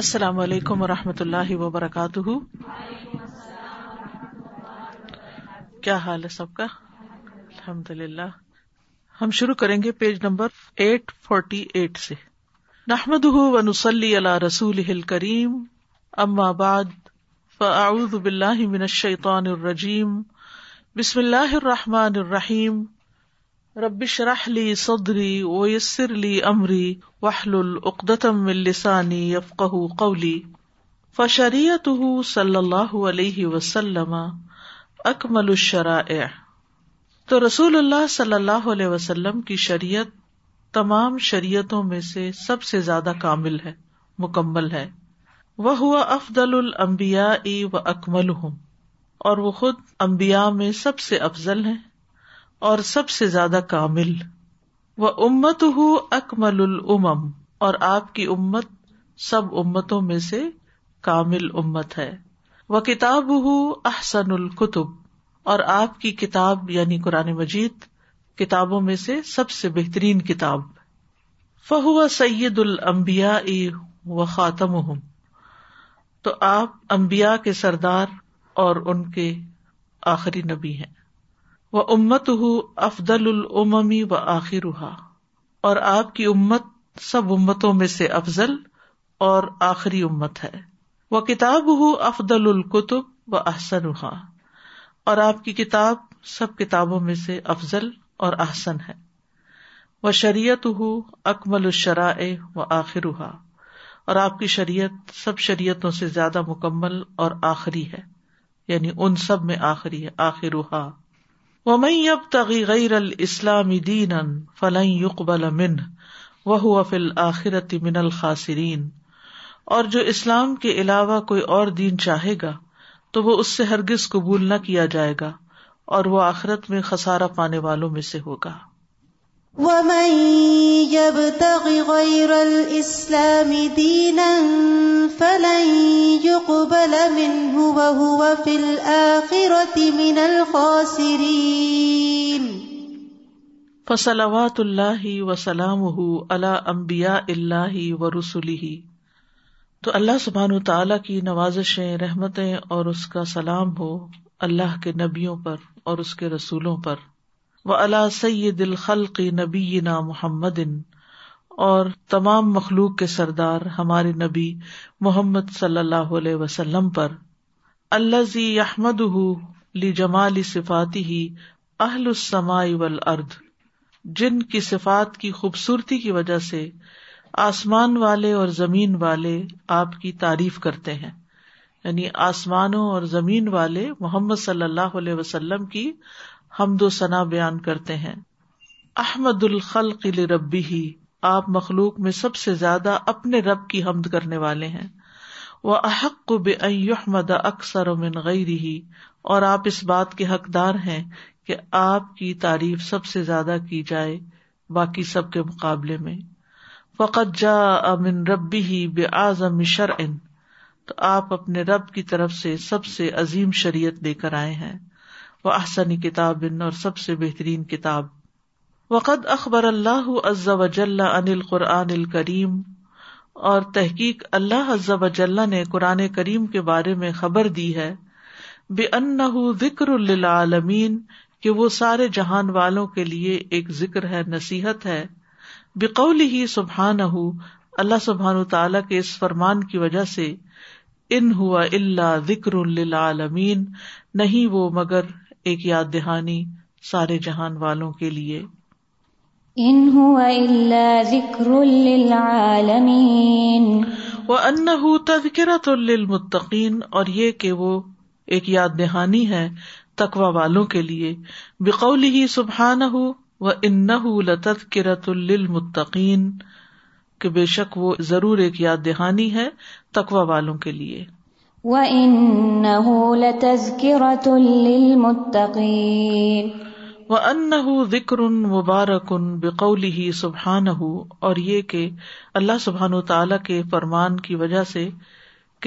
السلام علیکم و رحمۃ اللہ وبرکاتہ کیا حال ہے سب کا الحمد للہ ہم شروع کریں گے page number eight forty eight سے نحمد رسول کریم باللہ من الشیطان الرجیم بسم اللہ الرحمٰن الرحیم ربش راہلی سودری لی امری وحل العقدم السانی افقلی قولی فشریت صلی اللہ علیہ وسلم اکمل تو رسول اللہ صلی اللہ علیہ وسلم کی شریعت تمام شریعتوں میں سے سب سے زیادہ کامل ہے مکمل ہے وہ ہوا افدل المبیا ای و اکمل ہوں اور وہ خود امبیا میں سب سے افضل ہیں اور سب سے زیادہ کامل وہ امت ہوں اکمل الام اور آپ کی امت سب امتوں میں سے کامل امت ہے وہ کتاب ہوں احسن القتب اور آپ کی کتاب یعنی قرآن مجید کتابوں میں سے سب سے بہترین کتاب فہو سید المبیا و خاتم ہوں تو آپ امبیا کے سردار اور ان کے آخری نبی ہیں وہ امت ہُ افدل العممی و آخر اور آپ کی امت سب امتوں میں سے افضل اور آخری امت ہے وہ کتاب ہُ افدل القتب و احسن اور آپ کی کتاب سب کتابوں میں سے افضل اور احسن ہے وہ شریعت ہُ اکمل الشراء و آخر اور آپ کی شریعت سب شریعتوں سے زیادہ مکمل اور آخری ہے یعنی ان سب میں آخری ہے آخر الاسلام اب فلن فلحی یقب المن وف الآخرت من القاصرین اور جو اسلام کے علاوہ کوئی اور دین چاہے گا تو وہ اس سے ہرگز قبول نہ کیا جائے گا اور وہ آخرت میں خسارا پانے والوں میں سے ہوگا وهو في اللہ و سلام فصلوات اللہ امبیا اللہ و رسول ہی تو اللہ سبحان و تعالی کی نوازشیں رحمتیں اور اس کا سلام ہو اللہ کے نبیوں پر اور اس کے رسولوں پر و علا سلخلقی نبی نا محمد اور تمام مخلوق کے سردار ہمارے نبی محمد صلی اللہ علیہ وسلم پر اللہ احمد جمالی صفاتی ہی اہل والارض جن کی صفات کی خوبصورتی کی وجہ سے آسمان والے اور زمین والے آپ کی تعریف کرتے ہیں یعنی آسمانوں اور زمین والے محمد صلی اللہ علیہ وسلم کی ہم دو ثنا بیان کرتے ہیں احمد الخل قلع ربی ہی آپ مخلوق میں سب سے زیادہ اپنے رب کی حمد کرنے والے ہیں وہ احق کو بے اکثر اور آپ اس بات کے حقدار ہیں کہ آپ کی تعریف سب سے زیادہ کی جائے باقی سب کے مقابلے میں جا امن ربی ہی آزم شرعن تو آپ اپنے رب کی طرف سے سب سے عظیم شریعت لے کر آئے ہیں وہ احسن کتاب اور سب سے بہترین کتاب وقد اخبر اللہ وجل ان القرآن کریم اور تحقیق اللہ نے قرآن کریم کے بارے میں خبر دی ہے بے ان ذکر کہ وہ سارے جہان والوں کے لیے ایک ذکر ہے نصیحت ہے ہی سبحان اللہ سبحان تعالیٰ کے اس فرمان کی وجہ سے ان ذکر اللہ عالمین نہیں وہ مگر ایک یاد دہانی سارے جہان والوں کے لیے الا ذکر للعالمین وانه تذکرۃ للمتقین اور یہ کہ وہ ایک یاد دہانی ہے تقوا والوں کے لیے بقوله ہی سبحان لتذکرۃ للمتقین کہ بے شک وہ ضرور ایک یاد دہانی ہے تقوا والوں کے لیے وَإِنَّهُ لَتَذْكِرَةٌ لِّلْمُتَّقِينَ وَأَنَّهُ ذِكْرٌ مُبَارَكٌ بِقَوْلِهِ سُبْحَانَهُ اور یہ کہ اللہ سبحانہ وتعالی کے فرمان کی وجہ سے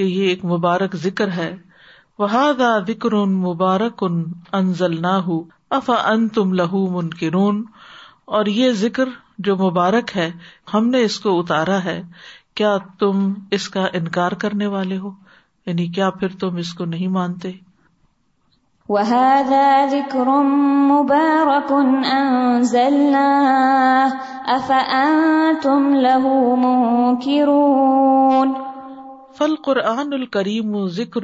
کہ یہ ایک مبارک ذکر ہے وَهَذَا ذِكْرٌ مُبَارَكٌ أَنزَلْنَاهُ أَفَأَنْتُمْ لَهُ مُنْكِرُونَ اور یہ ذکر جو مبارک ہے ہم نے اس کو اتارا ہے کیا تم اس کا انکار کرنے والے ہو یعنی کیا پھر تم اس کو نہیں مانتے وہ فل قرآن ال کریم ذکر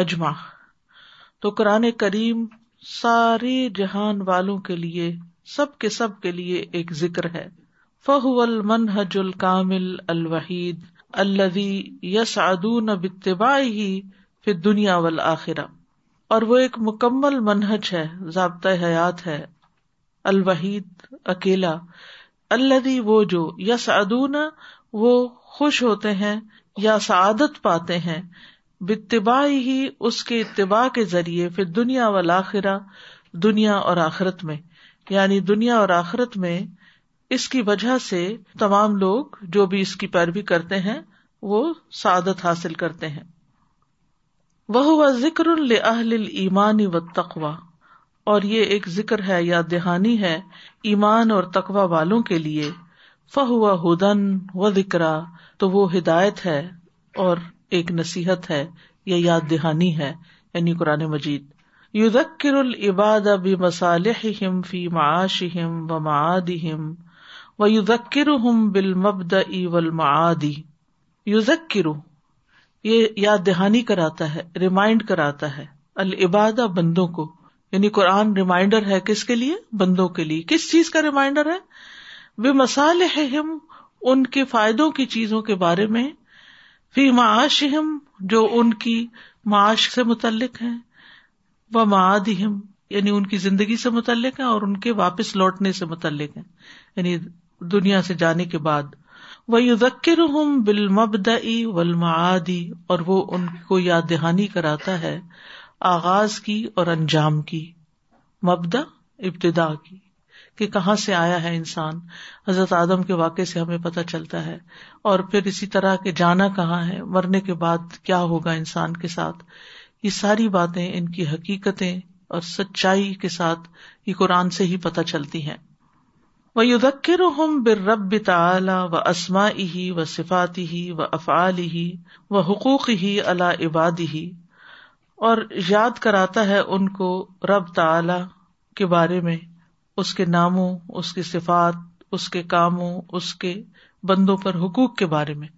اجما تو قرآن کریم سارے جہان والوں کے لیے سب کے سب کے لیے ایک ذکر ہے فہو المنحج الکامل الوحید اللہ یس آدون بتبا ہی پھر دنیا وال آخرہ اور وہ ایک مکمل منہج ہے ضابطۂ حیات ہے الوحید اکیلا اللہ وہ جو یس ادون وہ خوش ہوتے ہیں یا سعادت پاتے ہیں بتبا ہی اس کے اتباع کے ذریعے پھر دنیا والا آخرہ دنیا اور آخرت میں یعنی دنیا اور آخرت میں اس کی وجہ سے تمام لوگ جو بھی اس کی پیروی کرتے ہیں وہ سعادت حاصل کرتے ہیں وہ ہوا ذکر ایمانی و تقوا اور یہ ایک ذکر ہے یا دہانی ہے ایمان اور تقوا والوں کے لیے فہو ہدن و ذکر تو وہ ہدایت ہے اور ایک نصیحت ہے یا یاد دہانی ہے یعنی قرآن مجید یو دکر العباد اب فی مسالحشم ہم وہ یو ذکر ای وا یہ یاد دہانی کراتا ہے ریمائنڈ کراتا ہے العبادہ بندوں کو یعنی قرآن ریمائنڈر ہے کس کے لیے بندوں کے لیے کس چیز کا ریمائنڈر ہے مسال ہے ہم ان کے فائدوں کی چیزوں کے بارے میں فی معاش ہم جو ان کی معاش سے متعلق ہے وہ معد ہم یعنی ان کی زندگی سے متعلق ہے اور ان کے واپس لوٹنے سے متعلق ہے یعنی دنیا سے جانے کے بعد وہ یو ذکر بل مبد ولم اور وہ ان کو یاد دہانی کراتا ہے آغاز کی اور انجام کی مبدا ابتدا کی کہ کہاں سے آیا ہے انسان حضرت آدم کے واقعے سے ہمیں پتہ چلتا ہے اور پھر اسی طرح کے جانا کہاں ہے مرنے کے بعد کیا ہوگا انسان کے ساتھ یہ ساری باتیں ان کی حقیقتیں اور سچائی کے ساتھ یہ قرآن سے ہی پتہ چلتی ہیں وہ ادکر ہم بر رب تعلیٰ و اسما ہی و صفاتی ہی و افعال ہی و حقوق ہی اللہ عباد ہی اور یاد کراتا ہے ان کو رب تعلی کے بارے میں اس کے ناموں اس کی صفات اس کے کاموں اس کے بندوں پر حقوق کے بارے میں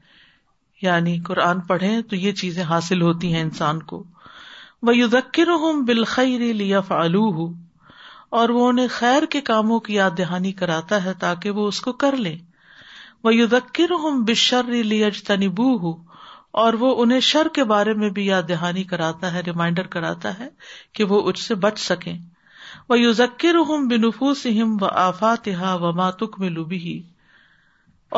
یعنی قرآن پڑھے تو یہ چیزیں حاصل ہوتی ہیں انسان کو وہ یدکر ہوں بالخیر لیا فعلو ہوں اور وہ انہیں خیر کے کاموں کی یاد دہانی کراتا ہے تاکہ وہ اس کو کر لیں وہ یزکر ہوں بشر لیج تنبو ہو اور وہ انہیں شر کے بارے میں بھی یاد دہانی کراتا ہے ریمائنڈر کراتا ہے کہ وہ اس سے بچ سکے وہ بنفو بینس و آفاتہ و ماتک میں لبی ہی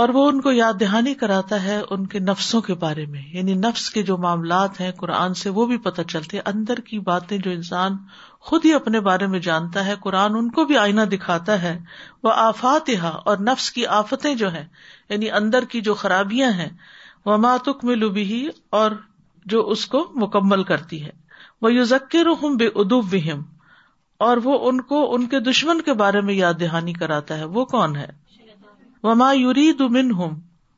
اور وہ ان کو یاد دہانی کراتا ہے ان کے نفسوں کے بارے میں یعنی نفس کے جو معاملات ہیں قرآن سے وہ بھی پتہ چلتے اندر کی باتیں جو انسان خود ہی اپنے بارے میں جانتا ہے قرآن ان کو بھی آئینہ دکھاتا ہے وہ آفات اور نفس کی آفتیں جو ہیں یعنی اندر کی جو خرابیاں ہیں وہ ماتک میں لبی ہی اور جو اس کو مکمل کرتی ہے وہ یو ذکر بے ادب وہم اور وہ ان کو ان کے دشمن کے بارے میں یاد دہانی کراتا ہے وہ کون ہے مایوری دن ہوں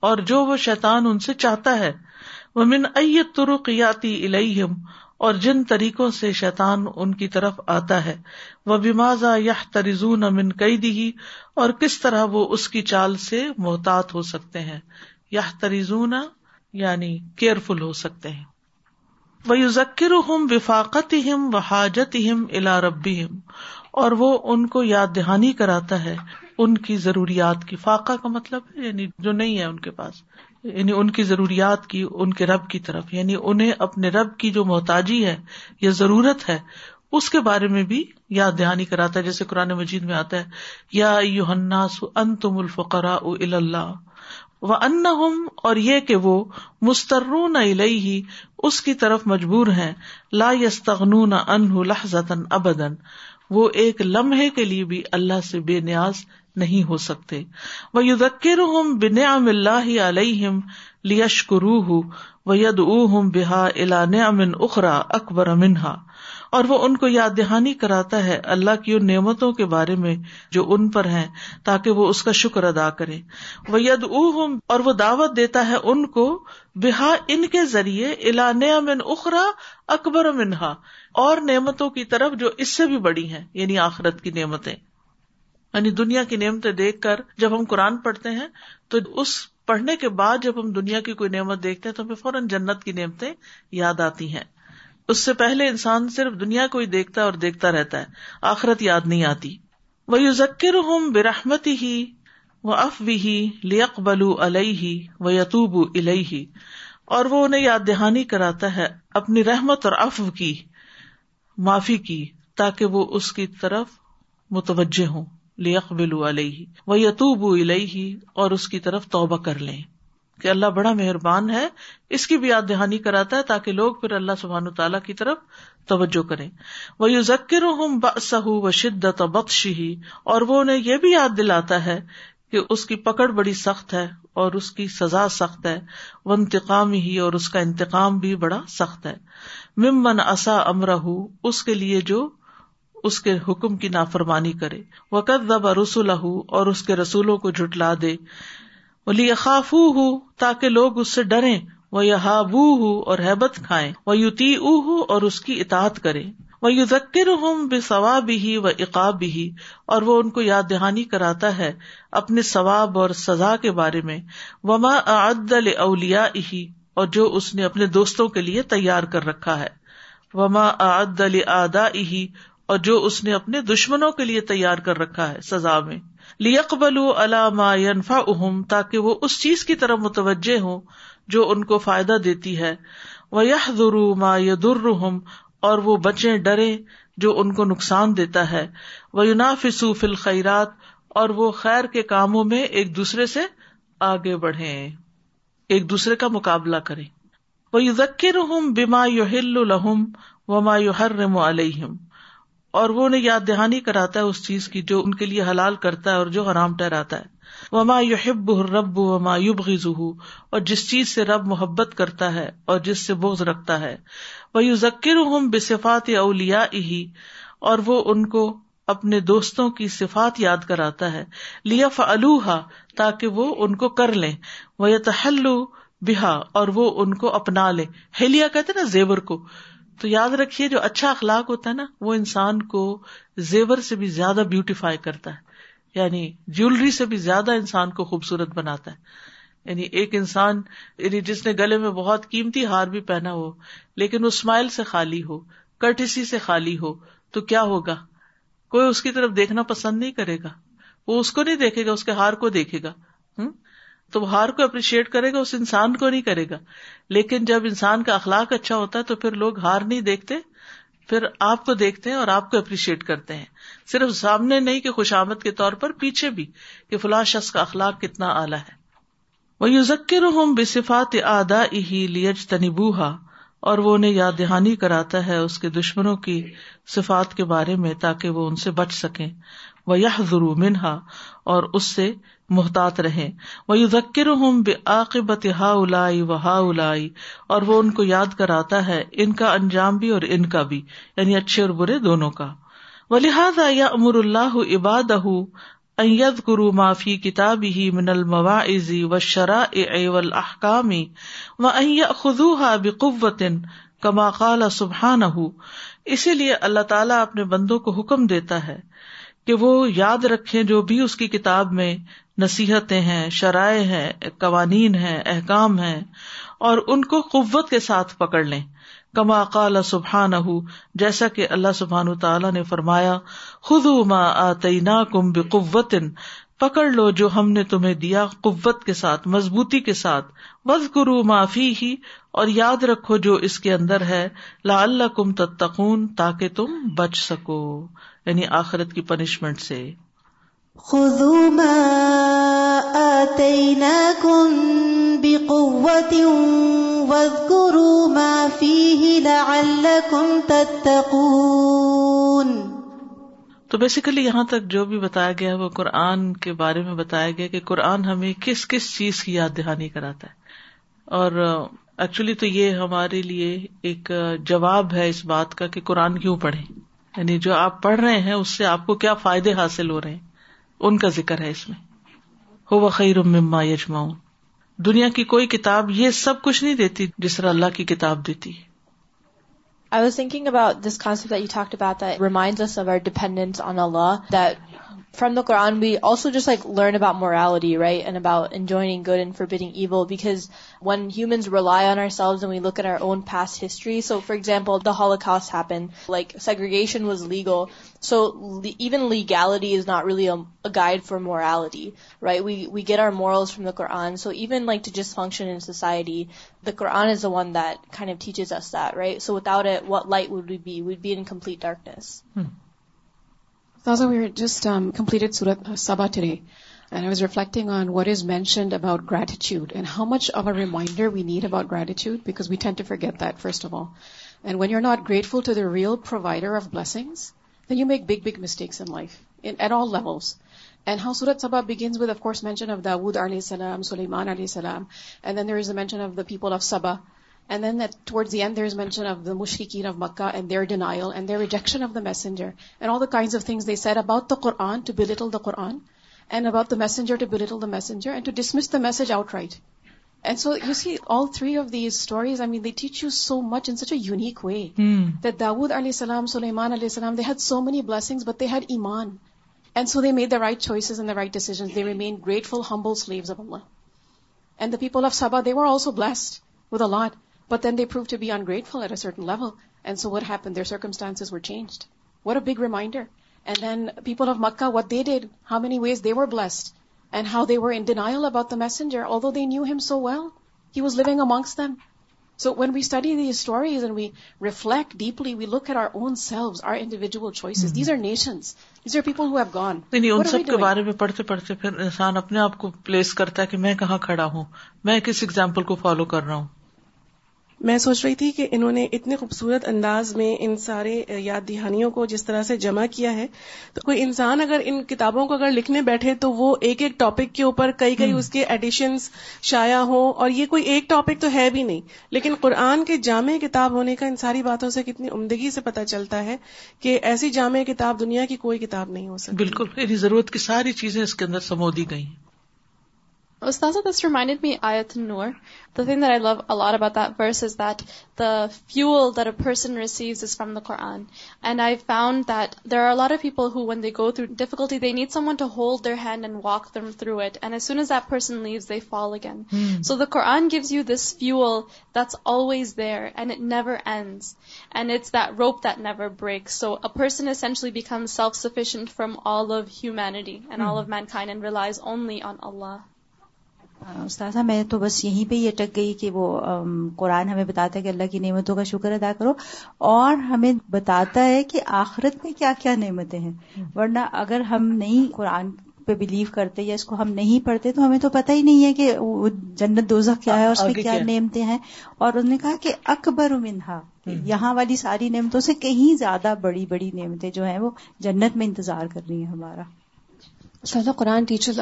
اور جو وہ شیطان چاہتا ہے وہ من اور جن طریقوں سے شیتان ان کی طرف آتا ہے وہ یا ترزون من قیدی اور کس طرح وہ اس کی چال سے محتاط ہو سکتے ہیں یا ترزون یعنی کیئر فل ہو سکتے ہیں وہ ذکر ہم وفاقت ہم و حاجت ہم الا ربی ہم اور وہ ان کو یاد دہانی کراتا ہے ان کی ضروریات کی فاقہ کا مطلب ہے یعنی جو نہیں ہے ان کے پاس یعنی ان کی ضروریات کی ان کے رب کی طرف یعنی انہیں اپنے رب کی جو محتاجی ہے یا ضرورت ہے اس کے بارے میں بھی یاد دہانی کراتا ہے جیسے قرآن مجید میں آتا ہے یا یو ہن ان تم الفقرا اللہ و ان ہم اور یہ کہ وہ مستر نہ ہی اس کی طرف مجبور ہیں لا یستغنون انہ لہ زن ابدن وہ ایک لمحے کے لیے بھی اللہ سے بے نیاز نہیں ہو سکتے وہ یوزکر ہوں بن ام اللہ ہوں وہ ید او ہُہا الا نے امن اخرا اکبر امنہا اور وہ ان کو یاد دہانی کراتا ہے اللہ کی ان نعمتوں کے بارے میں جو ان پر ہیں تاکہ وہ اس کا شکر ادا کرے وہ ید اور وہ دعوت دیتا ہے ان کو بہا ان کے ذریعے الا نیا من اخرا اکبر منہا اور نعمتوں کی طرف جو اس سے بھی بڑی ہیں یعنی آخرت کی نعمتیں یعنی دنیا کی نعمتیں دیکھ کر جب ہم قرآن پڑھتے ہیں تو اس پڑھنے کے بعد جب ہم دنیا کی کوئی نعمت دیکھتے ہیں تو ہمیں فوراً جنت کی نعمتیں یاد آتی ہیں اس سے پہلے انسان صرف دنیا کو ہی دیکھتا اور دیکھتا رہتا ہے آخرت یاد نہیں آتی وہ یو ذکر ہوں بے ہی وہ اف بھی ہی بلو اقبلو علیہ و یتوب و اور وہ انہیں یاد دہانی کراتا ہے اپنی رحمت اور افو کی معافی کی تاکہ وہ اس کی طرف متوجہ ہوں لیک بلو علیہ و یتوب الہی اور اس کی طرف توبہ کر لیں کہ اللہ بڑا مہربان ہے اس کی بھی یاد دہانی کراتا ہے تاکہ لوگ پھر اللہ سبحان تعالیٰ کی طرف توجہ کرے وہ یو ذکر و شدت بخش ہی اور وہ انہیں یہ بھی یاد دلاتا ہے کہ اس کی پکڑ بڑی سخت ہے اور اس کی سزا سخت ہے وہ انتقام ہی اور اس کا انتقام بھی بڑا سخت ہے ممن اصا امر اس کے لیے جو اس کے حکم کی نافرمانی کرے وہ کردہ رسول اور اس کے رسولوں کو جٹلا دے ولی خاف ہوں تاکہ لوگ اس سے ڈرے وہ یہ ہابو ہوں اور حبت کھائے وہ یوتی او ہوں اور اس کی اطاعت کرے وہ یو ذکر ہوں بے ثواب ہی و اقاب ہی اور وہ ان کو یاد دہانی کراتا ہے اپنے ثواب اور سزا کے بارے میں وما اعد اولیا ہی اور جو اس نے اپنے دوستوں کے لیے تیار کر رکھا ہے وما عدل ادا ہی اور جو اس نے اپنے دشمنوں کے لیے تیار کر رکھا ہے سزا میں لی اقبل علا ما انفا تاکہ وہ اس چیز کی طرف متوجہ ہوں جو ان کو فائدہ دیتی ہے وہ یا در ما یہ اور وہ بچے ڈرے جو ان کو نقصان دیتا ہے وہ یو صوف الخیرات اور وہ خیر کے کاموں میں ایک دوسرے سے آگے بڑھے ایک دوسرے کا مقابلہ کریں وہ ذکر بیما یو ہل الحم و یو ہر اور وہ انہیں یاد دہانی کراتا ہے اس چیز کی جو ان کے لیے حلال کرتا ہے اور جو حرام ٹہراتا ہے وما یو ہب رب و ماضو اور جس چیز سے رب محبت کرتا ہے اور جس سے بوز رکھتا ہے وہ یو ذکر بے صفات اولیا لیا اور وہ ان کو اپنے دوستوں کی صفات یاد کراتا ہے لیا فلو ہا تاکہ وہ ان کو کر لیں وہ تحلو بہا اور وہ ان کو اپنا لے ہیلیا کہتے نا زیور کو تو یاد رکھیے جو اچھا اخلاق ہوتا ہے نا وہ انسان کو زیور سے بھی زیادہ بیوٹیفائی کرتا ہے یعنی جیولری سے بھی زیادہ انسان کو خوبصورت بناتا ہے یعنی ایک انسان یعنی جس نے گلے میں بہت قیمتی ہار بھی پہنا ہو لیکن وہ اسمائل سے خالی ہو کرٹسی سے خالی ہو تو کیا ہوگا کوئی اس کی طرف دیکھنا پسند نہیں کرے گا وہ اس کو نہیں دیکھے گا اس کے ہار کو دیکھے گا ہوں وہ ہار کو اپریشیٹ کرے گا اس انسان کو نہیں کرے گا لیکن جب انسان کا اخلاق اچھا ہوتا ہے تو پھر لوگ ہار نہیں دیکھتے پھر آپ کو دیکھتے ہیں اور آپ کو اپریشیٹ کرتے ہیں صرف سامنے نہیں کہ خوش آمد کے طور پر پیچھے بھی کہ فلاں شخص کا اخلاق کتنا اعلیٰ ہے وہ یو ذکر بے صفات آدا اہی لیج تنبوہا اور وہ انہیں یاد دہانی کراتا ہے اس کے دشمنوں کی صفات کے بارے میں تاکہ وہ ان سے بچ سکیں وہ یہ ضرور منہا اور اس سے محتاط رہے وہ ذکر ہوں بے ہا الائی و ہا الائی اور وہ ان کو یاد کراتا ہے ان کا انجام بھی اور ان کا بھی یعنی اچھے اور برے دونوں کا وہ لہٰذا یا امر اللہ عباد گرو معافی کتاب ہی من عزی و شرا احکامی و خزو بے قوتن کما قال سبحان اسی لیے اللہ تعالیٰ اپنے بندوں کو حکم دیتا ہے کہ وہ یاد رکھے جو بھی اس کی کتاب میں نصیحتیں ہیں شرائع ہیں قوانین ہیں احکام ہیں اور ان کو قوت کے ساتھ پکڑ لیں کما قال سبحان جیسا کہ اللہ سبحان تعالیٰ نے فرمایا خدو ما آتی نا کم قوت پکڑ لو جو ہم نے تمہیں دیا قوت کے ساتھ مضبوطی کے ساتھ وز گرو معافی ہی اور یاد رکھو جو اس کے اندر ہے لا اللہ کم تتخون تاکہ تم بچ سکو یعنی آخرت کی پنشمنٹ سے خزو تتقون تو بیسیکلی یہاں تک جو بھی بتایا گیا وہ قرآن کے بارے میں بتایا گیا کہ قرآن ہمیں کس کس چیز کی یاد دہانی کراتا ہے اور ایکچولی تو یہ ہمارے لیے ایک جواب ہے اس بات کا کہ قرآن کیوں پڑھے یعنی جو آپ پڑھ رہے ہیں اس سے آپ کو کیا فائدے حاصل ہو رہے ہیں ان کا ذکر ہے اس میں ہو مما یجماؤں دنیا کی کوئی کتاب یہ سب کچھ نہیں دیتی جس طرح اللہ کی کتاب دیتی ہے I was thinking about this خانسی بات remind on a law that From the Quran, we also just learn about morality, right? And about enjoining good and forbidding evil, because when humans rely on ourselves and we look at our own past history, so for example, the Holocaust happened, segregation was legal. So even legality is not really a guide for morality, right? We get our morals from the Quran. So even to just function in society, the Quran is the one that kind of teaches us that, right? So without it, what light would we be? We'd be in complete darkness. Hmm. Just complete سرت سبا today I is reflecting on what is mentioned about gratitude and how much our reminder we need about gratitude because we tend to forget دیکھ of all and when you not grateful to the real provider of blessings you make big big mistakes um life in in all the house and how سورت سبا begins with of course mention of داؤد علیہ سلام سلیمان علی سلام and then there is the mention of the people of Saba and then ٹوڈ their of دشک their denial rejection of the messengers their about the Quran the Quran the messengers right so you see all of these me teach you so much in such a unique way داود علیہ السلام سلیمان علیہ السلام they had so many blessing but ایمانے made choices but grateful اگ رائنڈریکٹ deeply we look at our own selves nations اپنے آپ کو place کرتا ہے کہ میں کہاں کڑا ہوں میں کسی اگزامپل کو فالو کر رہا ہوں میں سوچ رہی تھی کہ انہوں نے اتنے خوبصورت انداز میں ان سارے یاد دہانیوں کو جس طرح سے جمع کیا ہے تو کوئی انسان اگر ان کتابوں کو اگر لکھنے بیٹھے تو وہ ایک ایک ٹاپک کے اوپر کئی کئی اس کے ایڈیشنز شایا ہو اور یہ کوئی ایک ٹاپک تو ہے بھی نہیں لیکن قرآن کے جامع کتاب ہونے کا ان ساری باتوں سے کتنی عمدگی سے پتہ چلتا ہے کہ ایسی جامع کتاب دنیا کی کوئی کتاب نہیں ہو سکتی بالکل ضرورت کی ساری چیزیں اس کے اندر سمودی گئی Ustaza, this reminded me Ayat An-Nur. The thing that I love a lot about that verse is that the fuel that a person receives is from the Quran. And I found that there are a lot of people who, when they go through difficulty, they need someone to hold their hand and walk them through it. And as soon as that person leaves, they fall again. Hmm. So the Quran gives you this fuel that's always there and it never ends. And it's that rope that never breaks. So a person essentially becomes self-sufficient from all of humanity and all hmm. of mankind and relies only on Allah. استاذہ میں تو بس یہیں پہ یہ اٹک گئی کہ وہ قرآن ہمیں بتاتا ہے کہ اللہ کی نعمتوں کا شکر ادا کرو اور ہمیں بتاتا ہے کہ آخرت میں کیا کیا نعمتیں ہیں ورنہ اگر ہم نہیں قرآن پہ بلیو کرتے یا اس کو ہم نہیں پڑھتے تو ہمیں تو پتہ ہی نہیں ہے کہ جنت دوزہ کیا ہے اس میں کیا نعمتیں ہیں اور انہوں نے کہا کہ اکبر منہا یہاں والی ساری نعمتوں سے کہیں زیادہ بڑی بڑی نعمتیں جو ہیں وہ جنت میں انتظار کر رہی ہیں ہمارا استاذہ قرآن teacher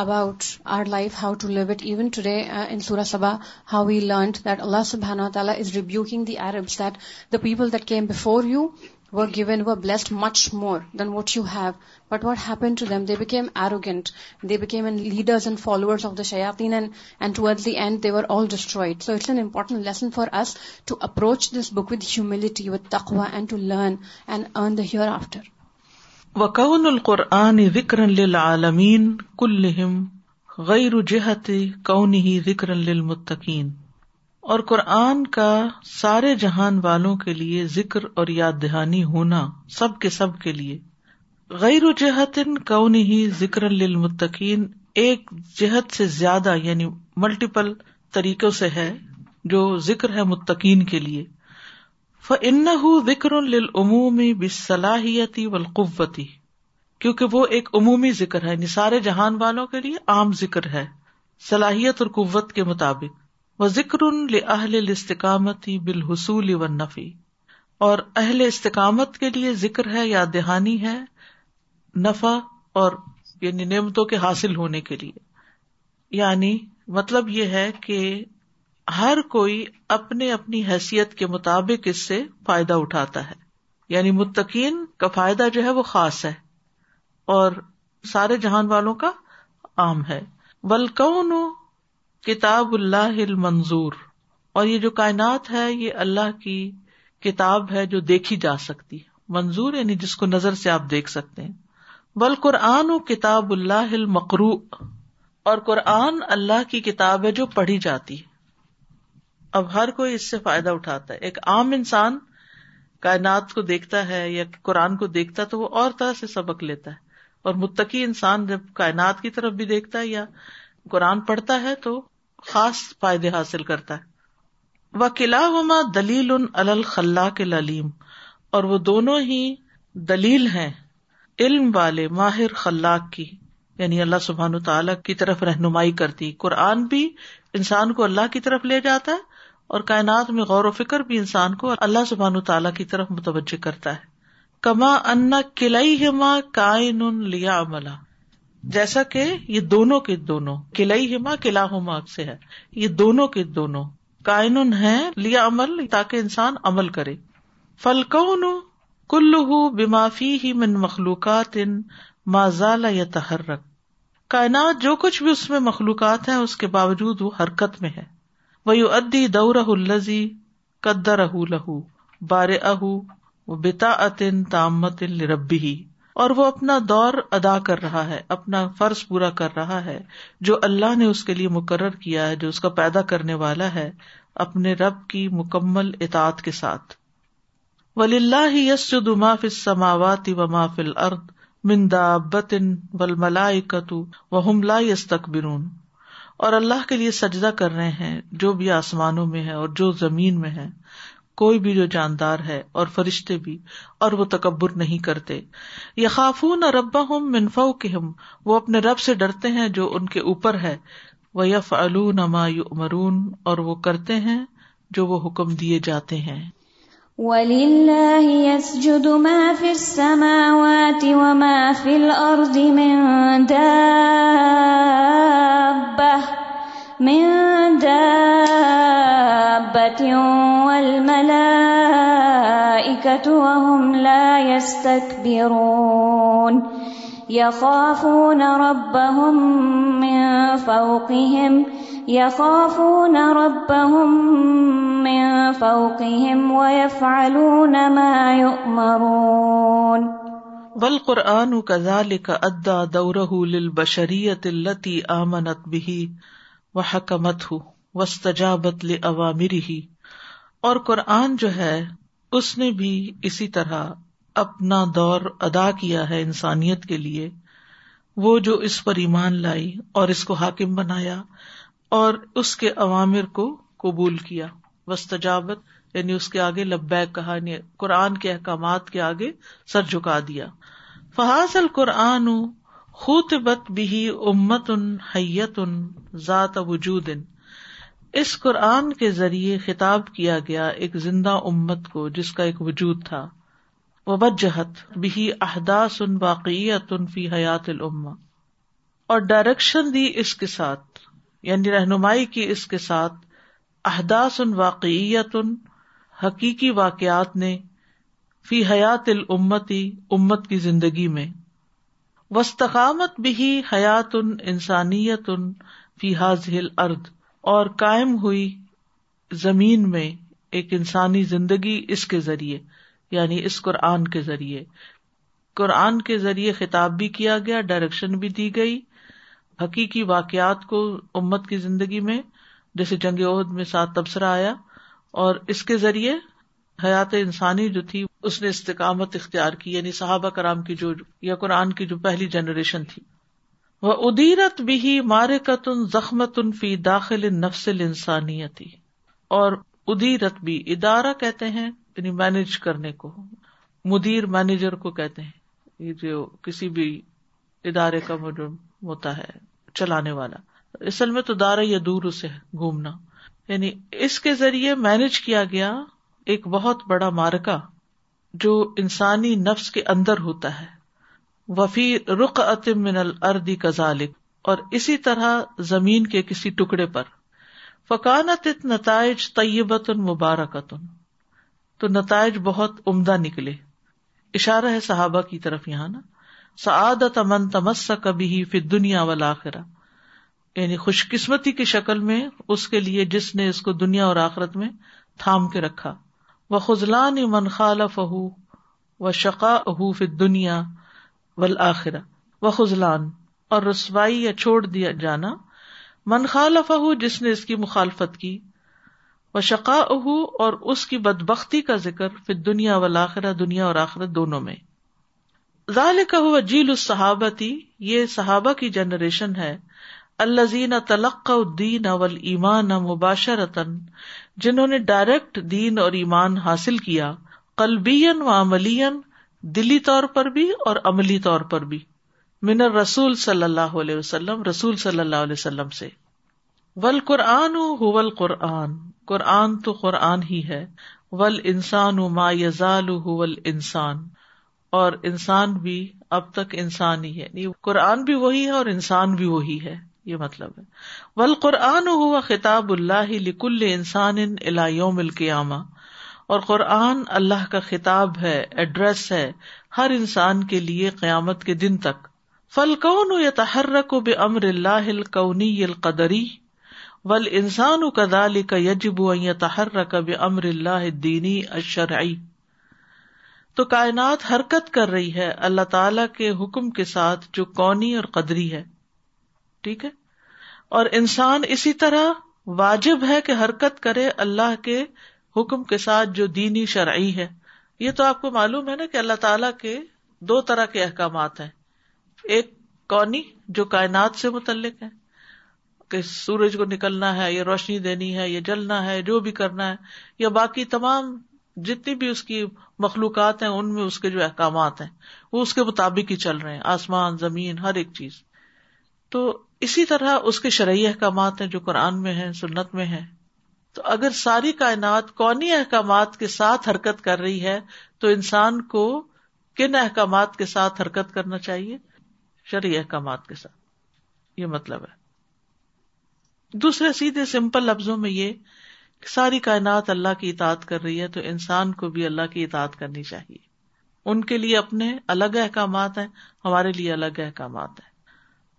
about our life how to live it even today سورا صبا ہاؤ وی لرنڈ دیٹ اللہ سبح اللہ تعالیٰ is reviewing the Arabs that the people that came before you were given were blessed much more than what you have but what happen to them they became arrogant they became an leaders and followers of the شاطین to we and they were all destroyed so it's an important lesson for us to approach this book with humility with تخوا and to learn and ارد the ہور after وقن القرآن ذکر کل غیر جہت کون ہی ذکر للمتقین اور قرآن کا سارے جہان والوں کے لیے ذکر اور یاد دہانی ہونا سب کے سب کے لیے غیر کون ہی ذکر للمتقین ایک جہت سے زیادہ یعنی ملٹیپل طریقوں سے ہے جو ذکر ہے متقین کے لیے ان ذکر العمومی بصلاحیتی صلاحیتی کیونکہ وہ ایک عمومی ذکر ہے یعنی سارے جہان والوں کے لیے عام ذکر ہے صلاحیت اور قوت کے مطابق وہ ذکر استقامتی بالحصول و نفی اور اہل استقامت کے لیے ذکر ہے یا دہانی ہے نفع اور یعنی نعمتوں کے حاصل ہونے کے لیے یعنی مطلب یہ ہے کہ ہر کوئی اپنے اپنی حیثیت کے مطابق اس سے فائدہ اٹھاتا ہے یعنی متقین کا فائدہ جو ہے وہ خاص ہے اور سارے جہان والوں کا عام ہے بلکون کتاب اللہ منظور اور یہ جو کائنات ہے یہ اللہ کی کتاب ہے جو دیکھی جا سکتی ہے منظور یعنی جس کو نظر سے آپ دیکھ سکتے ہیں بل قرآن و کتاب اللہ المقرو اور قرآن اللہ کی کتاب ہے جو پڑھی جاتی ہے اب ہر کوئی اس سے فائدہ اٹھاتا ہے ایک عام انسان کائنات کو دیکھتا ہے یا قرآن کو دیکھتا تو وہ اور طرح سے سبق لیتا ہے اور متقی انسان جب کائنات کی طرف بھی دیکھتا ہے یا قرآن پڑھتا ہے تو خاص فائدے حاصل کرتا ہے وقلا و ما دلیل ان الخلا کے للیم اور وہ دونوں ہی دلیل ہیں علم والے ماہر خلاق کی یعنی اللہ سبحان تعالیٰ کی طرف رہنمائی کرتی قرآن بھی انسان کو اللہ کی طرف لے جاتا ہے اور کائنات میں غور و فکر بھی انسان کو اللہ سبحان و تعالیٰ کی طرف متوجہ کرتا ہے کما انا قلع ہما کائن لیا عملہ جیسا کہ یہ دونوں کے دونوں کلئی ہما قلعہ ہما سے ہے یہ دونوں کے دونوں کائن ہے لیا عمل تاکہ انسان عمل کرے فلکون کلو بافی ہی من مخلوقات ان یا تحرک کائنات جو کچھ بھی اس میں مخلوقات ہیں اس کے باوجود وہ حرکت میں ہے ادی دور الزی قدر تامت ربی اور وہ اپنا دور ادا کر رہا ہے اپنا فرض پورا کر رہا ہے جو اللہ نے اس کے لیے مقرر کیا ہے جو اس کا پیدا کرنے والا ہے اپنے رب کی مکمل اطاط کے ساتھ ولی اللہ یس سماوات و فل ارد مندا بتن ول وطو و حملہ اور اللہ کے لیے سجدہ کر رہے ہیں جو بھی آسمانوں میں ہے اور جو زمین میں ہے کوئی بھی جو جاندار ہے اور فرشتے بھی اور وہ تکبر نہیں کرتے یا خافون اور ربا ہم منفو کے ہم وہ اپنے رب سے ڈرتے ہیں جو ان کے اوپر ہے وہ یف علون اما اور وہ کرتے ہیں جو وہ حکم دیے جاتے ہیں وَلِلَّهِ يَسْجُدُ مَا فِي السَّمَاوَاتِ وَمَا فِي الْأَرْضِ مِن دَابَّةٍ مِن دَابَّةٍ وَالْمَلَائِكَةُ وَهُمْ لَا يَسْتَكْبِرُونَ يَخَافُونَ رَبَّهُمْ مِن فَوْقِهِمْ يخافون ربهم من فوقهم ويفعلون ما يؤمرون والقرآن كذلك أدى دوره للبشرية التي آمنت به وحكمته واستجابت لأوامره اور قرآن جو ہے اس نے بھی اسی طرح اپنا دور ادا کیا ہے انسانیت کے لیے وہ جو اس پر ایمان لائی اور اس کو حاکم بنایا اور اس کے عوامر کو قبول کیا وسطاوت یعنی اس کے آگے لبیک کہانی قرآن کے احکامات کے آگے سر جھکا دیا فحاظ القرآن خوت بت ان ذات وجود اس قرآن کے ذریعے خطاب کیا گیا ایک زندہ امت کو جس کا ایک وجود تھا وبجہت جہت احداث ان واقعیت تن فی حیات العما اور ڈائریکشن دی اس کے ساتھ یعنی رہنمائی کی اس کے ساتھ احداث ان واقعیت ان حقیقی واقعات نے فی حیات العمتی امت کی زندگی میں وسطامت بھی حیات ان انسانیت ان فی حاض ارد اور قائم ہوئی زمین میں ایک انسانی زندگی اس کے ذریعے یعنی اس قرآن کے ذریعے قرآن کے ذریعے خطاب بھی کیا گیا ڈائریکشن بھی دی گئی حقیقی واقعات کو امت کی زندگی میں جیسے جنگ عہد میں ساتھ تبصرہ آیا اور اس کے ذریعے حیات انسانی جو تھی اس نے استقامت اختیار کی یعنی صحابہ کرام کی جو یا قرآن کی جو پہلی جنریشن تھی وہ ادیرت بھی ہی زخمت ان فی داخل نفسل انسانیتی اور ادیرت بھی ادارہ کہتے ہیں یعنی مینج کرنے کو مدیر مینیجر کو کہتے ہیں یہ جو کسی بھی ادارے کا مجرم ہوتا ہے چلانے والا اصل میں تو دار گھومنا یعنی اس کے ذریعے مینج کیا گیا ایک بہت بڑا مارکا جو انسانی نفس کے اندر ہوتا ہے وفی رخ اتم من الردی کزالک اور اسی طرح زمین کے کسی ٹکڑے پر فکانت تتائج طیبۃ مبارک تن تو نتائج بہت عمدہ نکلے اشارہ ہے صحابہ کی طرف یہاں نا سعادت من تمس کبھی فی دنیا والا آخرا یعنی خوش قسمتی کی شکل میں اس کے لیے جس نے اس کو دنیا اور آخرت میں تھام کے رکھا وہ خزلان ہی من خال فہ وہ شکا اہ ول آخرا و خزلان اور رسوائی یا چھوڑ دیا جانا من خالف فہو جس نے اس کی مخالفت کی و شقا اہ اور اس کی بد بختی کا ذکر پھر دنیا و دنیا اور آخرت دونوں میں ذالک جیل الصحابتی یہ صحابہ کی جنریشن ہے اللہ تلق ادین اول ایمان مباشرۃن جنہوں نے ڈائریکٹ دین اور ایمان حاصل کیا قلبین و عملین دلی طور پر بھی اور عملی طور پر بھی من رسول صلی اللہ علیہ وسلم رسول صلی اللہ علیہ وسلم سے ول قرآن و حول قرآن قرآن تو قرآن ہی ہے ول انسان ما یزال ضال حول انسان اور انسان بھی اب تک انسان ہی ہے یعنی قرآن بھی وہی ہے اور انسان بھی وہی ہے یہ مطلب ہے ول قرآن ہوا خطاب اللہ لکل انسان ان القیامہ اور قرآن اللہ کا خطاب ہے ایڈریس ہے ہر انسان کے لیے قیامت کے دن تک فل کون یا تحرک بے امر اللہ القونی القدری ول انسان و کدال کا یجب یا تحرک بے امر اللہ دینی اشرعی تو کائنات حرکت کر رہی ہے اللہ تعالی کے حکم کے ساتھ جو کونی اور قدری ہے ٹھیک ہے اور انسان اسی طرح واجب ہے کہ حرکت کرے اللہ کے حکم کے ساتھ جو دینی شرعی ہے یہ تو آپ کو معلوم ہے نا کہ اللہ تعالیٰ کے دو طرح کے احکامات ہیں ایک کونی جو کائنات سے متعلق ہے کہ سورج کو نکلنا ہے یا روشنی دینی ہے یا جلنا ہے جو بھی کرنا ہے یا باقی تمام جتنی بھی اس کی مخلوقات ہیں ان میں اس کے جو احکامات ہیں وہ اس کے مطابق ہی چل رہے ہیں آسمان زمین ہر ایک چیز تو اسی طرح اس کے شرعی احکامات ہیں جو قرآن میں ہیں سنت میں ہیں تو اگر ساری کائنات کونی احکامات کے ساتھ حرکت کر رہی ہے تو انسان کو کن احکامات کے ساتھ حرکت کرنا چاہیے شرعی احکامات کے ساتھ یہ مطلب ہے دوسرے سیدھے سمپل لفظوں میں یہ ساری کائنات اللہ کی اطاعت کر رہی ہے تو انسان کو بھی اللہ کی اطاعت کرنی چاہیے ان کے لیے اپنے الگ احکامات ہیں ہمارے لیے الگ احکامات ہیں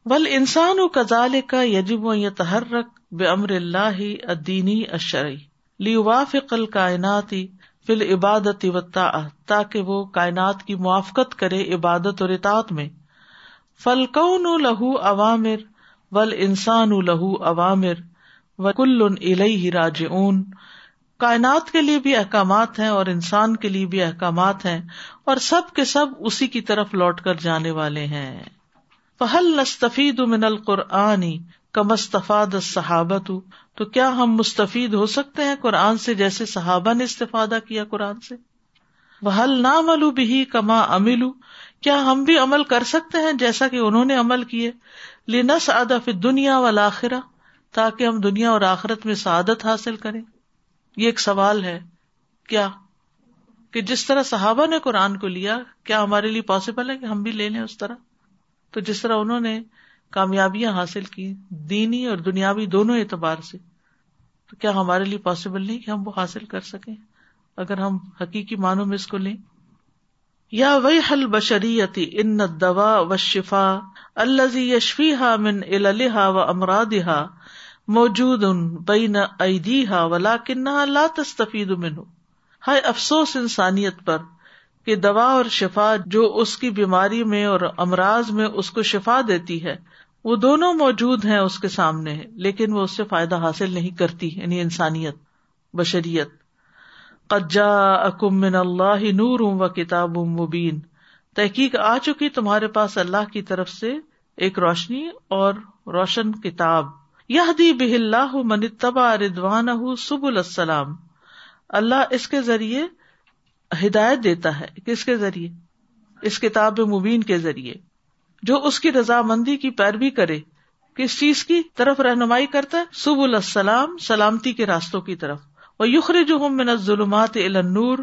بل انسان و کزال کا یجب و یتحرک امر اللہ ادینی اشرعی لی واف قل کائناتی عبادت و تاکہ وہ کائنات کی موافقت کرے عبادت اور اطاط میں فلکون لہو عوامر ول انسان لہو عوامر وکل اُن علئی راج اون کائنات کے لیے بھی احکامات ہیں اور انسان کے لیے بھی احکامات ہیں اور سب کے سب اسی کی طرف لوٹ کر جانے والے ہیں پہل نستفید من القرآن کم استفاد صحابت تو کیا ہم مستفید ہو سکتے ہیں قرآن سے جیسے صحابہ نے استفادہ کیا قرآن سے وحل نام ملو بھی کما امل کیا ہم بھی عمل کر سکتے ہیں جیسا کہ انہوں نے عمل کیے لینس ادف دنیا والا لاخرہ تاکہ ہم دنیا اور آخرت میں سعادت حاصل کریں یہ ایک سوال ہے کیا کہ جس طرح صحابہ نے قرآن کو لیا کیا ہمارے لیے پاسبل ہے کہ ہم بھی لے لیں اس طرح تو جس طرح انہوں نے کامیابیاں حاصل کی دینی اور دنیاوی دونوں اعتبار سے تو کیا ہمارے لیے پاسبل نہیں کہ ہم وہ حاصل کر سکیں اگر ہم حقیقی معنوں میں اس کو لیں یا وہی حل بشریتی دوا و شفا یشفی ہا من الحا و امرادہ موجود ان لا نہ لاتی ہائے افسوس انسانیت پر کہ دوا اور شفا جو اس کی بیماری میں اور امراض میں اس کو شفا دیتی ہے وہ دونوں موجود ہیں اس کے سامنے لیکن وہ اس سے فائدہ حاصل نہیں کرتی یعنی انسانیت بشریت قجا اللہ نور ہوں مبین تحقیق آ چکی تمہارے پاس اللہ کی طرف سے ایک روشنی اور روشن کتاب یہدی بہ اللہ من اتبع ردوان سب السلام اللہ اس کے ذریعے ہدایت دیتا ہے کس کے ذریعے اس کتاب مبین کے ذریعے جو اس کی رضامندی کی پیروی کرے کس چیز کی طرف رہنمائی کرتا ہے سب السلام سلامتی کے راستوں کی طرف وہ یخر جو من ظلمات النور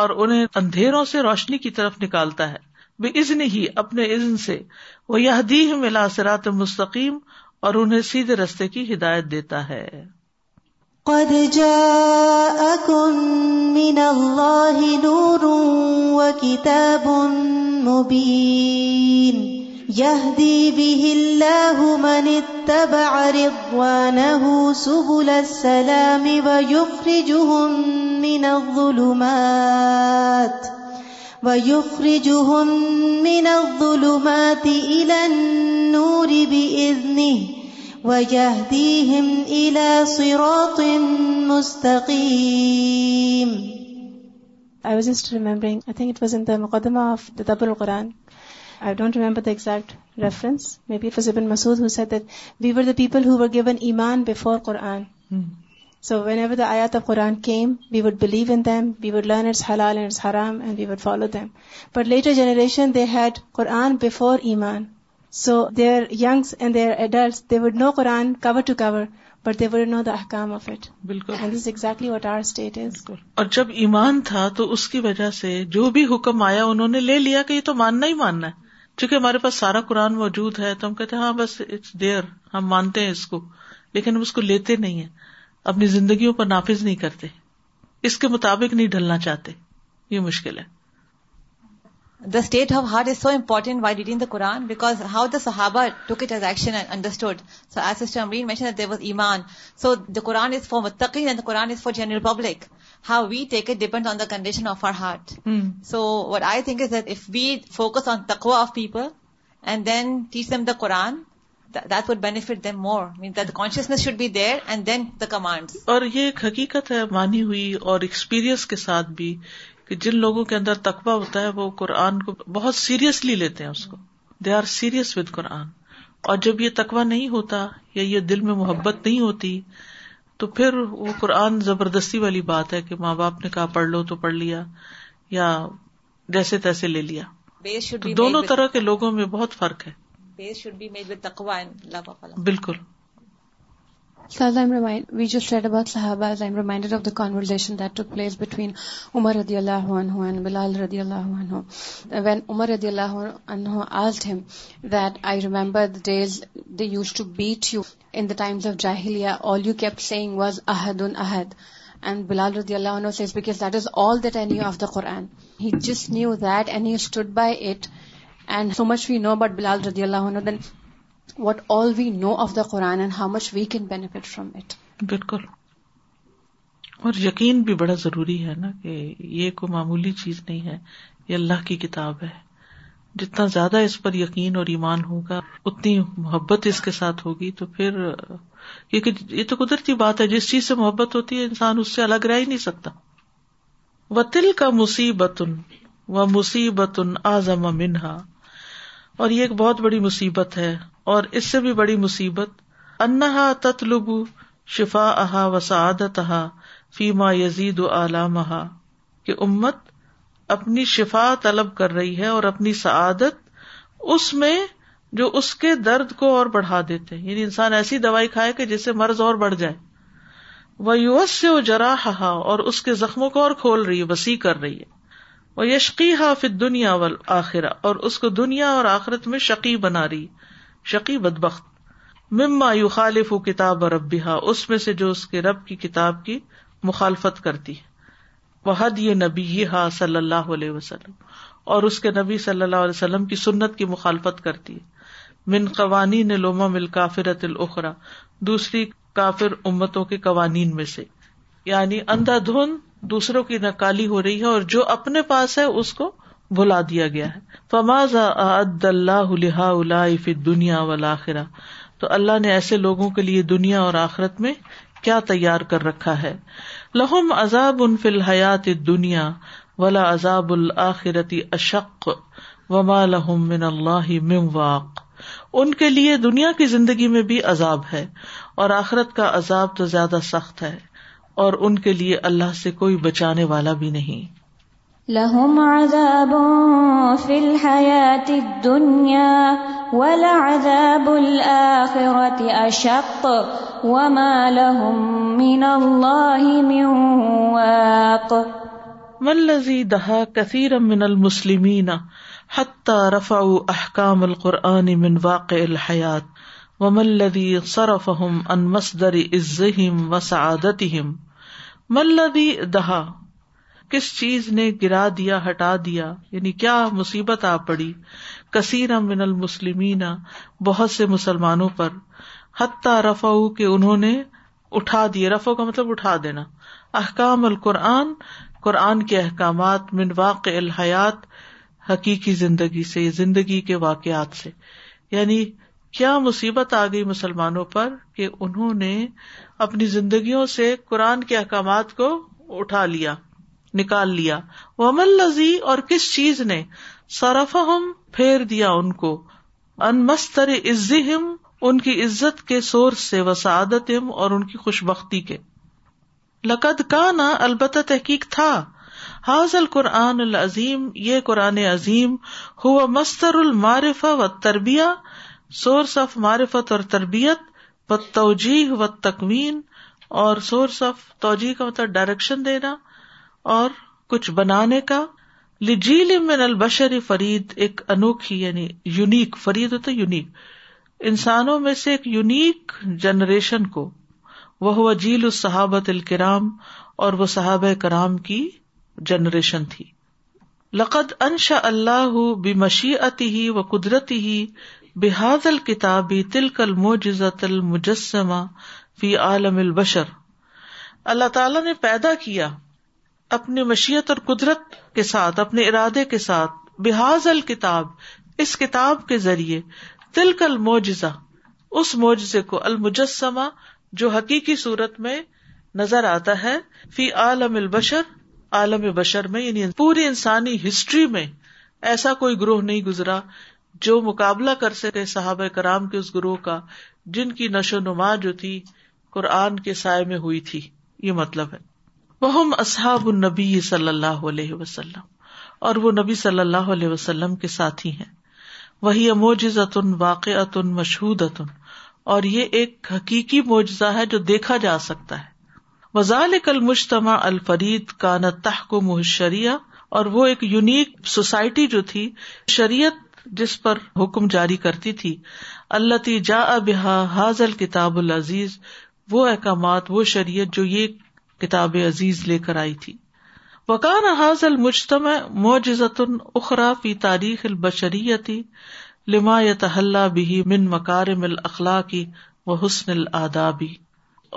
اور انہیں اندھیروں سے روشنی کی طرف نکالتا ہے بے عزن ہی اپنے عزن سے وہ دی میں مستقیم اور انہیں سیدھے رستے کی ہدایت دیتا ہے قد جاءكم من اللہ و وكتاب مبین يهدي به الله من اتبع رضوانه سبل السلام ويخرجهم و الظلمات فری وَيُخْرِجُهُمْ مِنَ الظُّلُمَاتِ إِلَى النُّورِ بِإِذْنِهِ وَيَهْدِيهِمْ إِلَى صِرَاطٍ مُسْتَقِيمٍ I was just remembering, I think it was in the Muqaddimah of the Dabbal Qur'an. I don't remember the exact reference. Maybe it was Ibn Masood who said that we were the people who were given Iman before Qur'an. Hmm. So when آیا تھا قرآن came we would believed later ایمان so دیرانگزلی what اور جب ایمان تھا تو اس کی وجہ سے جو بھی حکم آیا انہوں نے لے لیا کہ یہ تو ماننا ہی ماننا ہے چونکہ ہمارے پاس سارا قرآن موجود ہے تو ہم کہتے ہیں ہاں بس اٹس دیئر ہم مانتے ہیں اس کو لیکن ہم اس کو لیتے نہیں ہیں اپنی زندگیوں پر نافذ نہیں کرتے اس کے مطابق نہیں ڈھلنا چاہتے یہ مشکل ہے the state of heart is so important why reading the Quran because how the صحابا took it as action and understood so as sister Amreen mention there was ایمان so the Quran is for متقین and the Quran is for general public how we take it depend on the condition of our heart so what I think is that if we focus on تکوا of people and then teach them the Quran that that would more mean consciousness should be there and then the command اور یہ ایک حقیقت ہے مانی ہوئی اور experience کے ساتھ بھی کہ جن لوگوں کے اندر تقویٰ ہوتا ہے وہ قرآن کو بہت سیریسلی لیتے ہیں اس کو they are serious with Quran اور جب یہ تقویٰ نہیں ہوتا یا یہ دل میں محبت نہیں ہوتی تو پھر وہ قرآن زبردستی والی بات ہے کہ ماں باپ نے کہا پڑھ لو تو پڑھ لیا یا جیسے تیسے لے لیا دونوں طرح کے لوگوں میں بہت فرق ہے شوڈ بی میڈ بالکل place between Umar Allah when says these that beat you the times of Bilal Allah all that I knew of the Quran he just knew that and he stood by it and so much we know about بلال رضی اللہ عنہ then what all we know of the Quran and how much we can benefit from it بالکل اور یقین بھی بڑا ضروری ہے نا کہ یہ کوئی معمولی چیز نہیں ہے یہ اللہ کی کتاب ہے جتنا زیادہ اس پر یقین اور ایمان ہوگا اتنی محبت اس کے ساتھ ہوگی تو پھر کیونکہ یہ تو قدرتی بات ہے جس چیز سے محبت ہوتی ہے انسان اس سے الگ رہ ہی نہیں سکتا وطل کا مصیبت و مصیبت آزم منہا اور یہ ایک بہت بڑی مصیبت ہے اور اس سے بھی بڑی مصیبت انہا تت شفا احا و سعادت فیما یزید عالام کہ امت اپنی شفا طلب کر رہی ہے اور اپنی سعادت اس میں جو اس کے درد کو اور بڑھا دیتے یعنی انسان ایسی دوائی کھائے کہ جس سے مرض اور بڑھ جائے وہ یوس سے جرا ہا اور اس کے زخموں کو اور کھول رہی ہے وسیع کر رہی ہے وہ یشقی ہاف دنیا آخرا اور اس کو دنیا اور آخرت میں شقی بنا رہی شکی بد بخت مما خالف کتاب اور ربی ہا اس میں سے جو اس کے رب کی کتاب کی مخالفت کرتی وہ حد یہ نبی ہی صلی اللہ علیہ وسلم اور اس کے نبی صلی اللہ علیہ وسلم کی سنت کی مخالفت کرتی ہے من قوانین لوما مل کافرت الخرا دوسری کافر امتوں کے قوانین میں سے یعنی اندھا دھند دوسروں کی نکالی ہو رہی ہے اور جو اپنے پاس ہے اس کو بلا دیا گیا ہے عد اللہ الاف دنیا ولاخرا تو اللہ نے ایسے لوگوں کے لیے دنیا اور آخرت میں کیا تیار کر رکھا ہے لہم عذاب ان فل حیات دنیا ولا عذاب الآخرتی اشق وما لہم من اللہ ممواق ان کے لیے دنیا کی زندگی میں بھی عذاب ہے اور آخرت کا عذاب تو زیادہ سخت ہے اور ان کے لیے اللہ سے کوئی بچانے والا بھی نہیں لهم عذاب في الحياة الدنيا ولعذاب الآخرة أشق وما لهم من الله المسلم حتیٰ رفع دها كثيرا من المسلمين حتى رفعوا أحكام القرآن من واقع الحياة وما الذي صرفهم عن مصدر و وسعادتهم ملدی دہا کس چیز نے گرا دیا ہٹا دیا یعنی کیا مصیبت آ پڑی کثیر من المسلمین بہت سے مسلمانوں پر حتیٰ رفع کے انہوں نے اٹھا دیے رفع کا مطلب اٹھا دینا احکام القرآن قرآن کے احکامات من واقع الحیات حقیقی زندگی سے زندگی کے واقعات سے یعنی کیا مصیبت آ گئی مسلمانوں پر کہ انہوں نے اپنی زندگیوں سے قرآن کے احکامات کو اٹھا لیا لیا نکال لذی اور کس چیز نے سرف ہم پھیر دیا ان کو ان ان مستر کی عزت کے سورس سے وسعادت اور ان کی خوش بختی کے لقد کا نا البتہ تحقیق تھا حاضل قرآن العظیم یہ قرآن عظیم ہو مستر المارف و تربیہ سورس آف معرفت اور تربیت و توجیح و تکمین اور سورس آف توجی کا مطلب ڈائریکشن دینا اور کچھ بنانے کا لجیل من البشر فرید ایک انوکھی یعنی یونیک فرید ہوتا یونیک انسانوں میں سے ایک یونیک جنریشن کو وہ ہوا اس صحابت الکرام اور وہ صحاب کرام کی جنریشن تھی لقد انشا اللہ بے مشیعتی ہی و قدرتی ہی بحاد الکتابی ہی تلک الموجزہ تل مجسمہ فی عالم البشر اللہ تعالیٰ نے پیدا کیا اپنی مشیت اور قدرت کے ساتھ اپنے ارادے کے ساتھ بحاظ الکتاب اس کتاب کے ذریعے تلک المعجزہ اس معجزے کو المجسمہ جو حقیقی صورت میں نظر آتا ہے فی عالم البشر عالم بشر میں یعنی پوری انسانی ہسٹری میں ایسا کوئی گروہ نہیں گزرا جو مقابلہ کر سکے صحاب کرام کے اس گروہ کا جن کی نشو نما جو تھی قرآن کے سائے میں ہوئی تھی یہ مطلب ہے وہ اصحاب النبی صلی اللہ علیہ وسلم اور وہ نبی صلی اللہ علیہ وسلم کے ساتھی ہیں وہی اموجن واقع مشہود اتن اور یہ ایک حقیقی معجزہ ہے جو دیکھا جا سکتا ہے کل مشتما الفرید کانتح کو محشریہ اور وہ ایک یونیک سوسائٹی جو تھی شریعت جس پر حکم جاری کرتی تھی اللہ تی جا بحا حاضل کتاب العزیز وہ احکامات وہ شریعت جو یہ کتاب عزیز لے کر آئی تھی وکان حاضل مجتمع معجزت اخرا فی تاریخ البشریتی لما حل بھی من مکار مل اخلاقی حسن الآدابی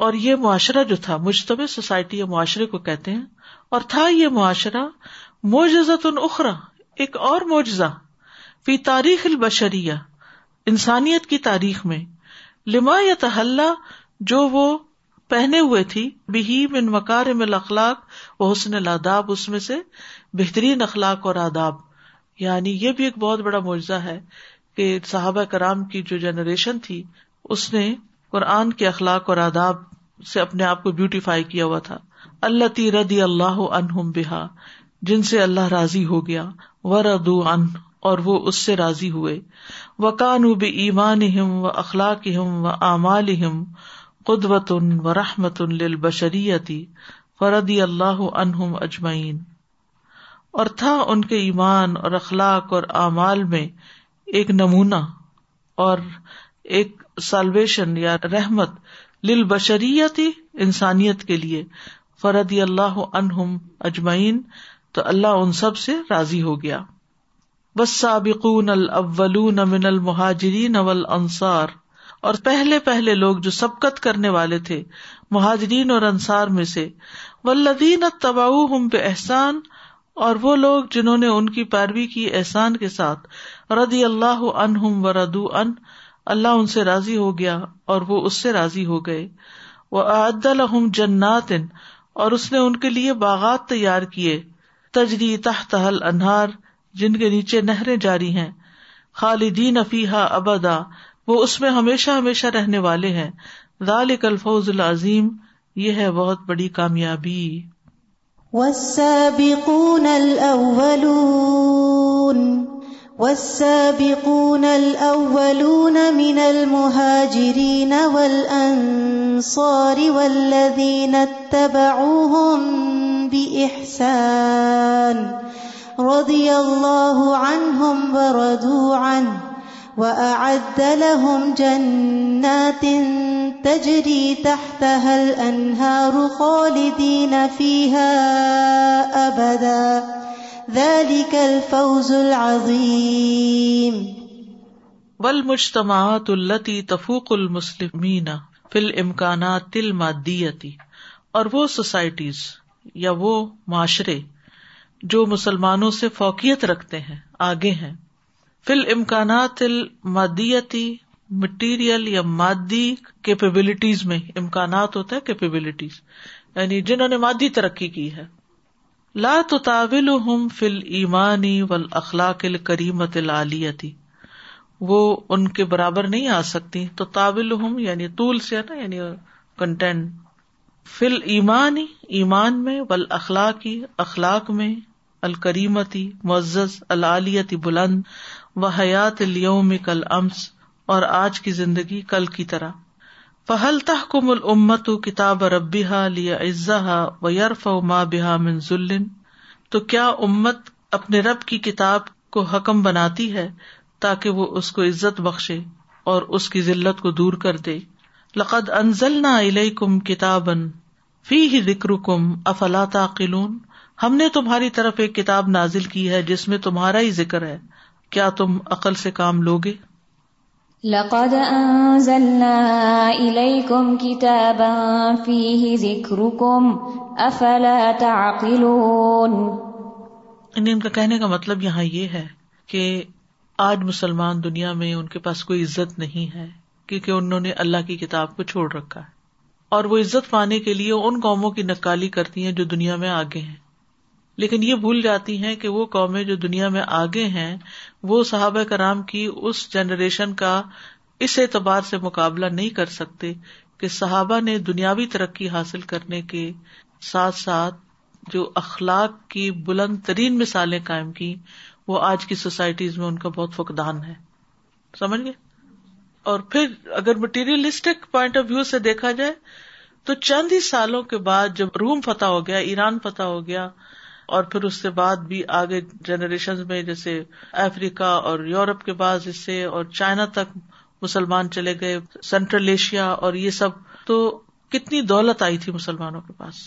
اور یہ معاشرہ جو تھا مجتمع سوسائٹی یا معاشرے کو کہتے ہیں اور تھا یہ معاشرہ معجزت اخرا ایک اور معجزہ فی تاریخ البشریا انسانیت کی تاریخ میں لما یا تحلہ جو وہ پہنے ہوئے تھی مکار مل اخلاق و حسن الاداب اس میں سے بہترین اخلاق اور آداب یعنی یہ بھی ایک بہت بڑا معجزہ ہے کہ صحابہ کرام کی جو جنریشن تھی اس نے قرآن کے اخلاق اور آداب سے اپنے آپ کو بیوٹیفائی کیا ہوا تھا اللہ تی ردی اللہ عنہم بہا جن سے اللہ راضی ہو گیا و ردو ان اور وہ اس سے راضی ہوئے و کان بھی ایمان اخلاق و قدوت ان و رحمت ان لشریتی فردی اللہ عنہم اجمعین اور تھا ان کے ایمان اور اخلاق اور اعمال میں ایک نمونہ اور ایک سالویشن یا رحمت لل بشریتی انسانیت کے لیے فردی اللہ عنہم اجمعین تو اللہ ان سب سے راضی ہو گیا بس سابقن من اول المہجرین اول انصار اور پہلے پہلے لوگ جو سبقت کرنے والے تھے مہاجرین اور انصار میں سے احسان اور وہ لوگ جنہوں نے ان کی پیروی کی احسان کے ساتھ ردی اللہ ان ہم و ردو ان اللہ ان سے راضی ہو گیا اور وہ اس سے راضی ہو گئے وہ الحم جنات اور اس نے ان کے لیے باغات تیار کیے تجری تہ تہل انہار جن کے نیچے نہریں جاری ہیں خالدین افیحا ابدا وہ اس میں ہمیشہ ہمیشہ رہنے والے ہیں ذالک الفوز العظیم یہ ہے بہت بڑی کامیابی والسابقون والسابقون الاولون وسل اول سبل اول سوری ولدین احسان رضي الله عنهم ورضوا عنه وأعد لهم جنات تجري تحتها الأنهار خالدين فيها أبدا ذلك الفوز العظيم والمجتمعات التي تفوق المسلمين في الإمكانات المادية اور وہ سوسائٹیز یا وہ معاشرے جو مسلمانوں سے فوقیت رکھتے ہیں آگے ہیں فی امکانات المادیتی مٹیریل یا مادی کیپبلٹیز میں امکانات ہوتے ہیں کیپبلٹیز یعنی جنہوں نے مادی ترقی کی ہے لا توول فل ایمانی ول اخلاق ال کریمت العالیتی وہ ان کے برابر نہیں آ سکتی تو تاول ہم یعنی طول سے نا یعنی کنٹینٹ فی ایمانی ایمان میں ول اخلاقی اخلاق میں الکریمتی معزز العالیتی بلند و حیات لیوم کل امس اور آج کی زندگی کل کی طرح پہلتا کم العمت و کتاب ربی ہا لیا عزا و یارف ماں بحا منظ تو کیا امت اپنے رب کی کتاب کو حکم بناتی ہے تاکہ وہ اس کو عزت بخشے اور اس کی ذلت کو دور کر دے لقد انزل نہ علیہ کم کتابن فی ہی ذکر کم افلا تاقلون ہم نے تمہاری طرف ایک کتاب نازل کی ہے جس میں تمہارا ہی ذکر ہے کیا تم عقل سے کام ان کا کہنے کا مطلب یہاں یہ ہے کہ آج مسلمان دنیا میں ان کے پاس کوئی عزت نہیں ہے کیونکہ انہوں نے اللہ کی کتاب کو چھوڑ رکھا ہے اور وہ عزت پانے کے لیے ان قوموں کی نکالی کرتی ہیں جو دنیا میں آگے ہیں لیکن یہ بھول جاتی ہیں کہ وہ قومیں جو دنیا میں آگے ہیں وہ صحابہ کرام کی اس جنریشن کا اس اعتبار سے مقابلہ نہیں کر سکتے کہ صحابہ نے دنیاوی ترقی حاصل کرنے کے ساتھ ساتھ جو اخلاق کی بلند ترین مثالیں قائم کی وہ آج کی سوسائٹیز میں ان کا بہت فقدان ہے سمجھ گئے اور پھر اگر مٹیریلسٹک پوائنٹ آف ویو سے دیکھا جائے تو چند ہی سالوں کے بعد جب روم فتح ہو گیا ایران فتح ہو گیا اور پھر اس کے بعد بھی آگے جنریشن میں جیسے افریقہ اور یورپ کے بعض حصے اور چائنا تک مسلمان چلے گئے سینٹرل ایشیا اور یہ سب تو کتنی دولت آئی تھی مسلمانوں کے پاس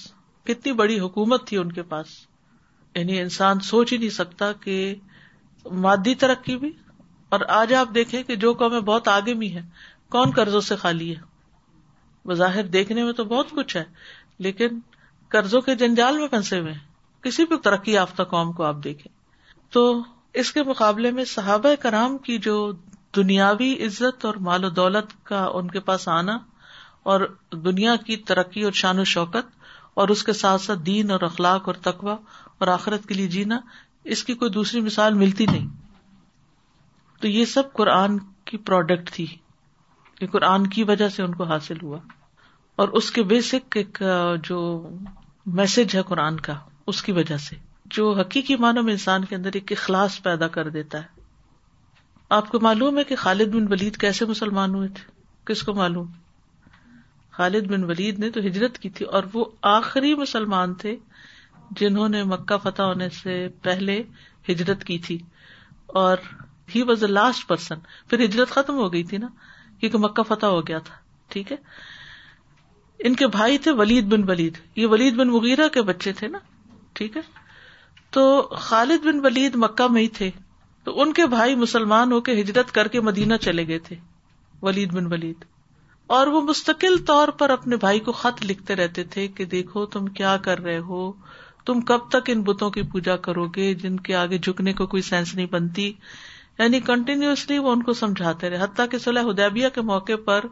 کتنی بڑی حکومت تھی ان کے پاس یعنی انسان سوچ ہی نہیں سکتا کہ مادی ترقی بھی اور آج آپ دیکھیں کہ جو قومیں بہت آگے بھی ہیں کون قرضوں سے خالی ہے بظاہر دیکھنے میں تو بہت کچھ ہے لیکن قرضوں کے جنجال میں پھنسے ہوئے ہیں کسی بھی ترقی یافتہ قوم کو آپ دیکھیں تو اس کے مقابلے میں صحابہ کرام کی جو دنیاوی عزت اور مال و دولت کا ان کے پاس آنا اور دنیا کی ترقی اور شان و شوکت اور اس کے ساتھ ساتھ دین اور اخلاق اور تقوا اور آخرت کے لیے جینا اس کی کوئی دوسری مثال ملتی نہیں تو یہ سب قرآن کی پروڈکٹ تھی یہ قرآن کی وجہ سے ان کو حاصل ہوا اور اس کے بیسک ایک جو میسج ہے قرآن کا اس کی وجہ سے جو حقیقی معنوں میں انسان کے اندر ایک اخلاص پیدا کر دیتا ہے آپ کو معلوم ہے کہ خالد بن ولید کیسے مسلمان ہوئے تھے کس کو معلوم خالد بن ولید نے تو ہجرت کی تھی اور وہ آخری مسلمان تھے جنہوں نے مکہ فتح ہونے سے پہلے ہجرت کی تھی اور he was a last person پھر ہجرت ختم ہو گئی تھی نا کیونکہ مکہ فتح ہو گیا تھا ٹھیک ہے ان کے بھائی تھے ولید بن ولید یہ ولید بن مغیرہ کے بچے تھے نا ٹھیک ہے تو خالد بن ولید مکہ میں ہی تھے تو ان کے بھائی مسلمان ہو کے ہجرت کر کے مدینہ چلے گئے تھے ولید بن ولید اور وہ مستقل طور پر اپنے بھائی کو خط لکھتے رہتے تھے کہ دیکھو تم کیا کر رہے ہو تم کب تک ان بتوں کی پوجا کرو گے جن کے آگے جھکنے کو کوئی سینس نہیں بنتی یعنی کنٹینیوسلی وہ ان کو سمجھاتے رہے حتیٰ کہ صلاح ہدیبیہ کے موقع پر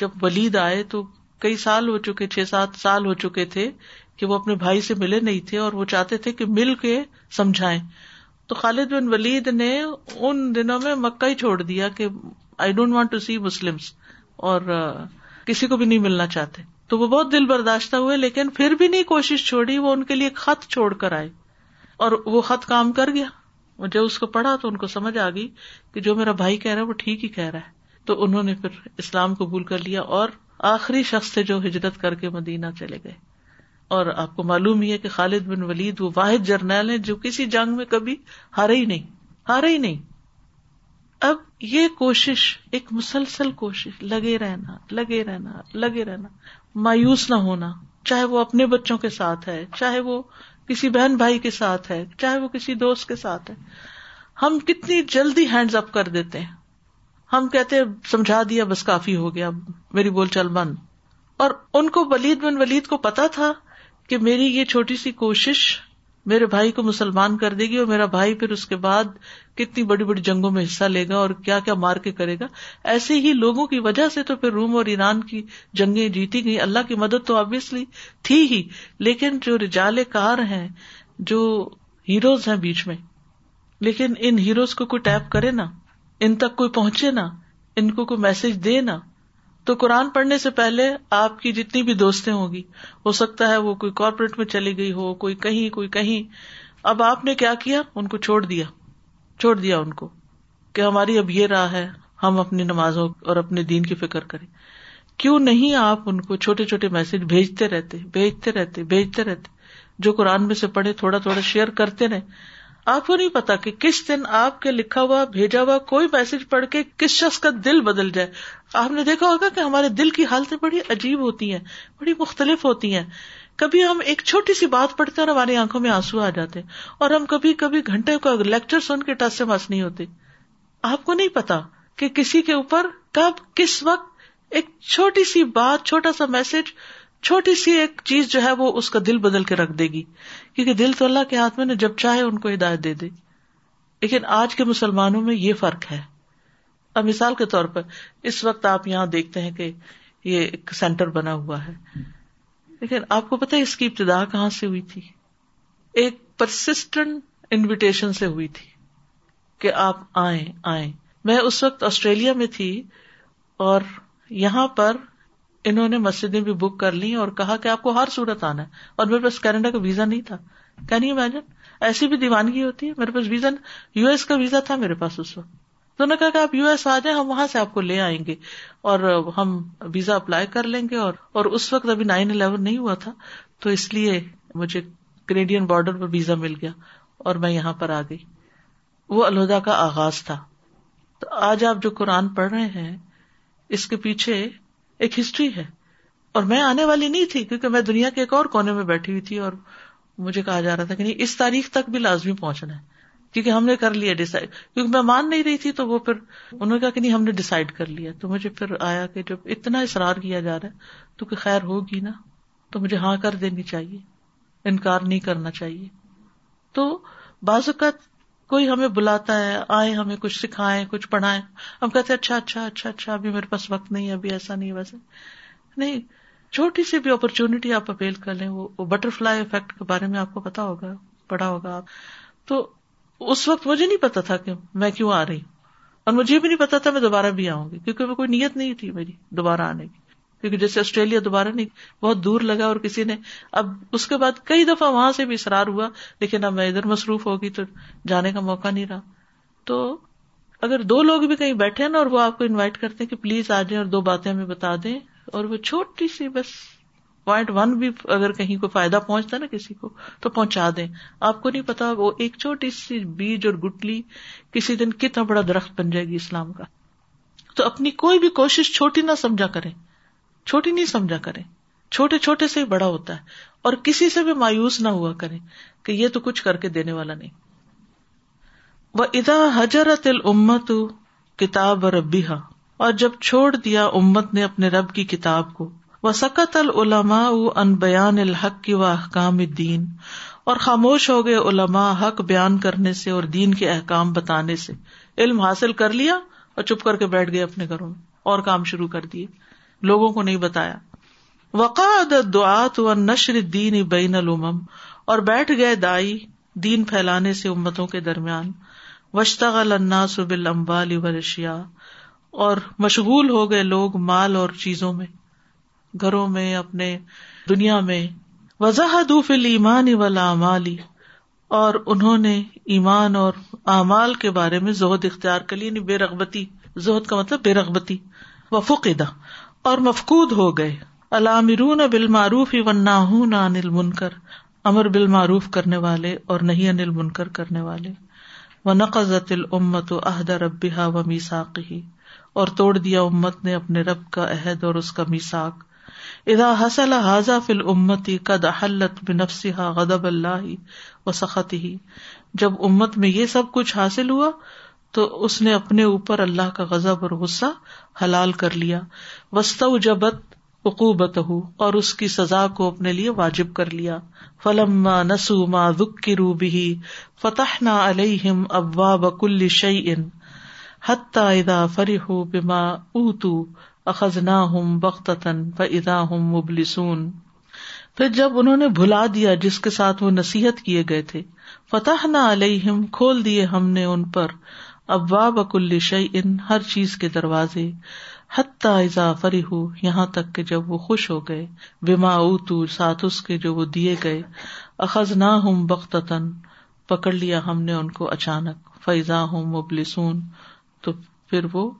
جب ولید آئے تو کئی سال ہو چکے چھ سات سال ہو چکے تھے کہ وہ اپنے بھائی سے ملے نہیں تھے اور وہ چاہتے تھے کہ مل کے سمجھائے تو خالد بن ولید نے ان دنوں میں مکہ ہی چھوڑ دیا کہ I don't want to see Muslim اور کسی کو بھی نہیں ملنا چاہتے تو وہ بہت دل برداشتہ ہوئے لیکن پھر بھی نہیں کوشش چھوڑی وہ ان کے لیے خط چھوڑ کر آئے اور وہ خط کام کر گیا جب اس کو پڑھا تو ان کو سمجھ آ گئی کہ جو میرا بھائی کہہ رہا ہے وہ ٹھیک ہی کہہ رہا ہے تو انہوں نے پھر اسلام قبول کر لیا اور آخری شخص سے جو ہجرت کر کے مدینہ چلے گئے اور آپ کو معلوم ہی ہے کہ خالد بن ولید وہ واحد جرنیل ہے جو کسی جنگ میں کبھی ہارے ہی نہیں ہارے ہی نہیں اب یہ کوشش ایک مسلسل کوشش لگے رہنا لگے رہنا لگے رہنا مایوس نہ ہونا چاہے وہ اپنے بچوں کے ساتھ ہے چاہے وہ کسی بہن بھائی کے ساتھ ہے چاہے وہ کسی دوست کے ساتھ ہے ہم کتنی جلدی ہینڈز اپ کر دیتے ہیں ہم کہتے ہیں سمجھا دیا بس کافی ہو گیا میری بول چال بند اور ان کو ولید بن ولید کو پتا تھا کہ میری یہ چھوٹی سی کوشش میرے بھائی کو مسلمان کر دے گی اور میرا بھائی پھر اس کے بعد کتنی بڑی بڑی جنگوں میں حصہ لے گا اور کیا کیا مار کے کرے گا ایسے ہی لوگوں کی وجہ سے تو پھر روم اور ایران کی جنگیں جیتی گئی اللہ کی مدد تو آبیسلی تھی ہی لیکن جو رجال کار ہیں جو ہیروز ہیں بیچ میں لیکن ان ہیروز کو کوئی ٹیپ کرے نا ان تک کوئی پہنچے نا ان کو کوئی میسج دے نا تو قرآن پڑھنے سے پہلے آپ کی جتنی بھی دوستیں ہوگی ہو سکتا ہے وہ کوئی کارپوریٹ میں چلی گئی ہو کوئی کہیں کوئی کہیں اب آپ نے کیا کیا ان کو چھوڑ دیا چھوڑ دیا ان کو کہ ہماری اب یہ راہ ہے ہم اپنی نمازوں اور اپنے دین کی فکر کریں کیوں نہیں آپ ان کو چھوٹے چھوٹے میسج بھیجتے رہتے بھیجتے رہتے بھیجتے رہتے جو قرآن میں سے پڑھے تھوڑا تھوڑا شیئر کرتے رہے آپ کو نہیں پتا کہ کس دن آپ کے لکھا ہوا بھیجا ہوا کوئی میسج پڑھ کے کس شخص کا دل بدل جائے آپ نے دیکھا ہوگا کہ ہمارے دل کی حالتیں بڑی عجیب ہوتی ہیں بڑی مختلف ہوتی ہیں کبھی ہم ایک چھوٹی سی بات پڑھتے ہیں اور ہماری آنکھوں میں آنسو آ جاتے اور ہم کبھی کبھی گھنٹے کو لیکچر سن کے ٹس سے مس نہیں ہوتے آپ کو نہیں پتا کہ کسی کے اوپر کب کس وقت ایک چھوٹی سی بات چھوٹا سا میسج چھوٹی سی ایک چیز جو ہے وہ اس کا دل بدل کے رکھ دے گی کیونکہ دل تو اللہ کے ہاتھ میں نے جب چاہے ان کو ہدایت دے دے لیکن آج کے مسلمانوں میں یہ فرق ہے اب مثال کے طور پر اس وقت آپ یہاں دیکھتے ہیں کہ یہ ایک سینٹر بنا ہوا ہے لیکن آپ کو پتا اس کی ابتدا کہاں سے ہوئی تھی ایک پرسسٹنٹ انویٹیشن سے ہوئی تھی کہ آپ آئیں آئیں میں اس وقت آسٹریلیا میں تھی اور یہاں پر انہوں نے مسجدیں بھی بک کر لی اور کہا کہ آپ کو ہر صورت آنا ہے اور میرے پاس کینیڈا کا ویزا نہیں تھا کین یو امیجن ایسی بھی دیوانگی ہوتی ہے میرے پاس ویزا یو ایس کا ویزا تھا میرے پاس اس وقت تو نے کہا کہ آپ آپ یو ایس آ جائیں ہم وہاں سے کو لے آئیں گے اور ہم ویزا اپلائی کر لیں گے اور اور اس وقت ابھی نائن الیون نہیں ہوا تھا تو اس لیے مجھے کینیڈین بارڈر پر ویزا مل گیا اور میں یہاں پر آ گئی وہ الہدا کا آغاز تھا تو آج آپ جو قرآن پڑھ رہے ہیں اس کے پیچھے ایک ہسٹری ہے اور میں آنے والی نہیں تھی کیونکہ میں دنیا کے ایک اور کونے میں بیٹھی ہوئی تھی اور مجھے کہا جا رہا تھا کہ نہیں اس تاریخ تک بھی لازمی پہنچنا ہے کیونکہ ہم نے کر لیا ڈسائڈ کیونکہ میں مان نہیں رہی تھی تو وہ پھر انہوں نے کہا کہ نہیں ہم نے ڈسائڈ کر لیا تو مجھے پھر آیا کہ جب اتنا اصرار کیا جا رہا ہے تو کہ خیر ہوگی نا تو مجھے ہاں کر دینی چاہیے انکار نہیں کرنا چاہیے تو بعض اوقات کوئی ہمیں بلاتا ہے آئے ہمیں کچھ سکھائے کچھ پڑھائیں ہم کہتے ہیں اچھا اچھا اچھا اچھا ابھی میرے پاس وقت نہیں ہے ابھی ایسا نہیں ویسا ویسے نہیں چھوٹی سی بھی اپرچونٹی آپ اپیل کر لیں وہ بٹر فلائی افیکٹ کے بارے میں آپ کو پتا ہوگا پڑھا ہوگا آپ تو اس وقت مجھے نہیں پتا تھا کہ میں کیوں آ رہی ہوں اور مجھے بھی نہیں پتا تھا میں دوبارہ بھی آؤں گی کیونکہ کوئی نیت نہیں تھی میری دوبارہ آنے کی کیونکہ جیسے آسٹریلیا دوبارہ نہیں بہت دور لگا اور کسی نے اب اس کے بعد کئی دفعہ وہاں سے بھی اصرار ہوا لیکن اب میں ادھر مصروف ہوگی تو جانے کا موقع نہیں رہا تو اگر دو لوگ بھی کہیں بیٹھے نا اور وہ آپ کو انوائٹ کرتے کہ پلیز آ جائیں اور دو باتیں ہمیں بتا دیں اور وہ چھوٹی سی بس پوائنٹ ون بھی اگر کہیں کو فائدہ پہنچتا نا کسی کو تو پہنچا دیں آپ کو نہیں پتا وہ ایک چھوٹی سی بیج اور گٹلی کسی دن کتنا بڑا درخت بن جائے گی اسلام کا تو اپنی کوئی بھی کوشش چھوٹی نہ سمجھا کریں چھوٹی نہیں سمجھا کریں چھوٹے چھوٹے سے بڑا ہوتا ہے اور کسی سے بھی مایوس نہ ہوا کریں کہ یہ تو کچھ کر کے دینے والا نہیں وہ ادا حجرت المت کتاب ربی اور جب چھوڑ دیا امت نے اپنے رب کی کتاب کو وہ سکت العلما ان بیان الحق کی و احکام دین اور خاموش ہو گئے علما حق بیان کرنے سے اور دین کے احکام بتانے سے علم حاصل کر لیا اور چپ کر کے بیٹھ گئے اپنے گھروں میں اور کام شروع کر دیے لوگوں کو نہیں بتایا وقاد دعت و نشر دین بین الم اور بیٹھ گئے دائی دین پھیلانے سے امتوں کے درمیان وشتغل الناس بالاموال والاشیاء اور مشغول ہو گئے لوگ مال اور چیزوں میں گھروں میں اپنے دنیا میں وضاحت ایمانی ولا اور انہوں نے ایمان اور امال کے بارے میں زہد اختیار کر لی یعنی بے رغبتی زہد کا مطلب بے رغبتی و فقیدہ اور مفقود ہو گئے علامرون بالمعروف وناہون عن المنکر امر بالمعروف کرنے والے اور نہیں انل المنکر کرنے والے و نقضت الامت و عہد رب و میساقی اور توڑ دیا امت نے اپنے رب کا عہد اور اس کا میساک ادا حسل حاضہ فل امتی قد حلت بنفسها غضب اللہ و سخت ہی جب امت میں یہ سب کچھ حاصل ہوا تو اس نے اپنے اوپر اللہ کا غضب اور غصہ حلال کر لیا وسط جبت ہو اور اس کی سزا کو اپنے لیے واجب کر لیا فلما نسو ما کی روبی فتح نہ بکل شعی بک ادا فری ہو بما اتو اخذ نہ ہوں بخت مبلسون پھر جب انہوں نے بھلا دیا جس کے ساتھ وہ نصیحت کیے گئے تھے فتح نہ علیہم کھول دیے ہم نے ان پر ابا بک شعی ان ہر چیز کے دروازے حت فری ہو یہاں تک کہ جب وہ خوش ہو گئے بما او تو دیے گئے اخذ نہ ہوں بخت پکڑ لیا ہم نے ان کو اچانک فیضا ہوں مبلسون تو پھر وہ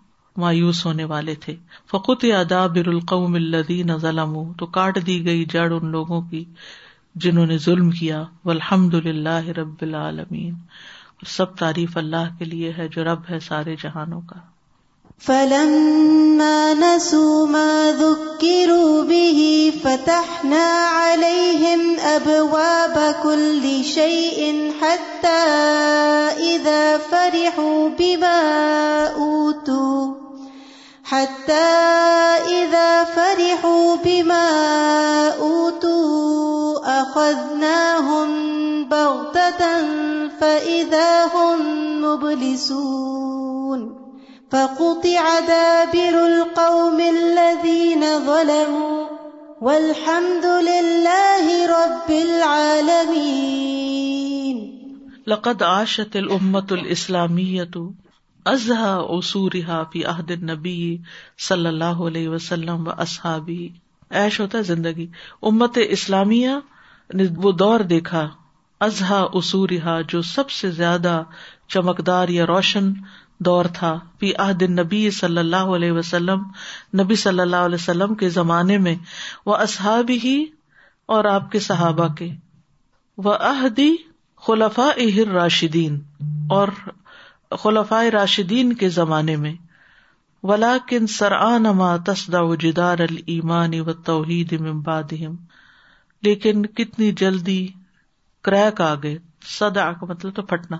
مایوس ہونے والے تھے فقط ادا بر القوم الدین ظلم کاٹ دی گئی جڑ ان لوگوں کی جنہوں نے ظلم کیا الحمد للہ رب العالمین سب تعریف اللہ کے لیے ہے جو رب ہے سارے جہانوں کا فلم نسوا ما ذكروا روبی فتح اب وکل كل شيء اد فری فرحوا بما اتو حتى اد فری بما بیما او تو ہوں بہت فإذا هم مبلسون فقطع دابر القوم الذين ظلموا والحمد لله رب العالمين لقد عاشت الأمة الإسلامية تو سورحا پی احد نبی صلی اللہ علیہ وسلم و اسحابی عیش ہوتا ہے زندگی امت اسلامیہ نے وہ دور دیکھا ازہا اصورہ جو سب سے زیادہ چمکدار یا روشن دور تھا عہد نبی صلی اللہ علیہ وسلم نبی صلی اللہ علیہ وسلم کے زمانے میں وہ اصحاب ہی اور آپ کے صحابہ کے وہ عہدی خلفا اہر راشدین اور خلفاء راشدین کے زمانے میں ولا کن ما تسدا و جدار المانی و توحید توحیدم لیکن کتنی جلدی کریک آ گئے سدا کا مطلب تو پھٹنا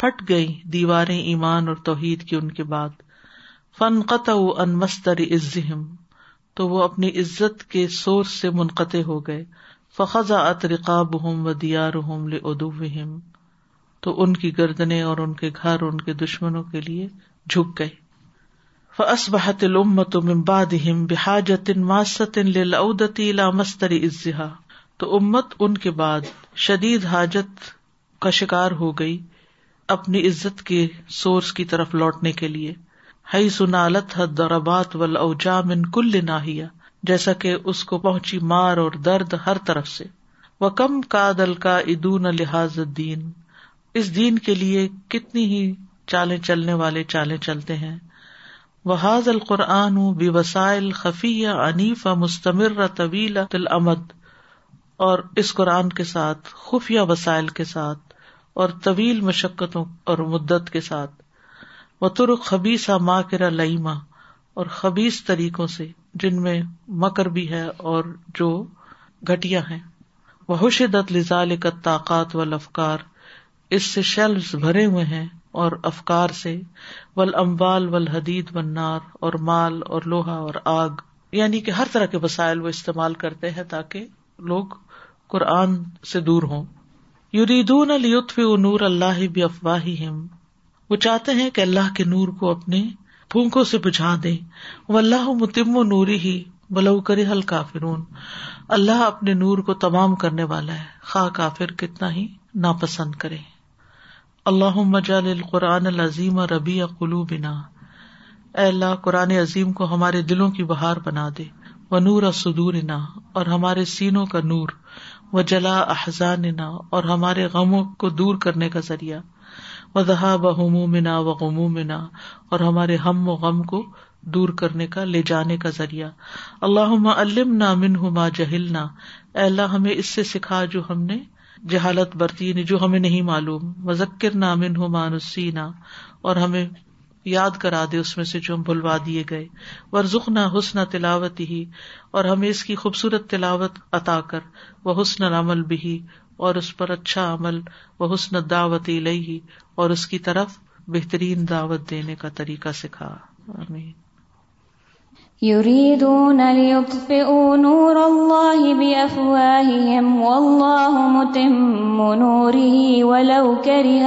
پھٹ گئی دیواریں ایمان اور توحید کی ان کے بعد فن قطع ان عزم تو وہ اپنی عزت کے سور سے منقطع ہو گئے فخذا اطرقاب ہوں و دیا روم تو ان کی گردنے اور ان کے گھر ان کے دشمنوں کے لیے جھک گئے بحت المتم بادم بحاجن ماستین لامستری عزہ تو امت ان کے بعد شدید حاجت کا شکار ہو گئی اپنی عزت کے سورس کی طرف لوٹنے کے لیے حد دربات ول اوجا و کل ناہیا جیسا کہ اس کو پہنچی مار اور درد ہر طرف سے وہ کم کا دل کا ادون لحاظ الدین اس دین کے لیے کتنی ہی چالیں چلنے والے چالیں چلتے ہیں وہ حاض القرآن بے وسائل خفیہ انیف مستمر طویل العمد اور اس قرآن کے ساتھ خفیہ وسائل کے ساتھ اور طویل مشقتوں اور مدت کے ساتھ خبیسا ماں کرا لئیما اور خبیص طریقوں سے جن میں مکر بھی ہے اور جو گٹیا ہے وہ لزال کا طاقت و لفکار اس سے شیلوس بھرے ہوئے ہیں اور افکار سے ول امبال ول حدید و نار اور مال اور لوہا اور آگ یعنی کہ ہر طرح کے وسائل وہ استعمال کرتے ہیں تاکہ لوگ قرآن سے دور ہوں نور اللہ وہ چاہتے ہیں کہ اللہ کے نور کو اپنے پھونکوں سے دیں دے متم نوری ہی بلو حل کافرون اللہ اپنے نور کو تمام کرنے والا ہے خا کافر کتنا ہی ناپسند کرے اللہ مجال القرآن قرآن العظیم ربی قلوبنا اللہ قرآن عظیم کو ہمارے دلوں کی بہار بنا دے و نور ادور انا اور ہمارے سینوں کا نور وہ جلا احزاننا نہ اور ہمارے غموں کو دور کرنے کا ذریعہ دہا بہم و غمومنا منا اور ہمارے ہم و غم کو دور کرنے کا لے جانے کا ذریعہ اللہ علم علم من ہما جہل جہلنا اللہ ہمیں اس سے سکھا جو ہم نے جہالت برتی یعنی جو ہمیں نہیں معلوم مذکر نامن ہو ما نسی اور ہمیں یاد کرا دے اس میں سے جو ہم بھلوا دیے گئے ورژنا حسن تلاوت ہی اور ہمیں اس کی خوبصورت تلاوت عطا کر وہ حسن عمل بھی اور اس پر اچھا عمل وہ حسن دعوت لئی اور اس کی طرف بہترین دعوت دینے کا طریقہ سکھا كره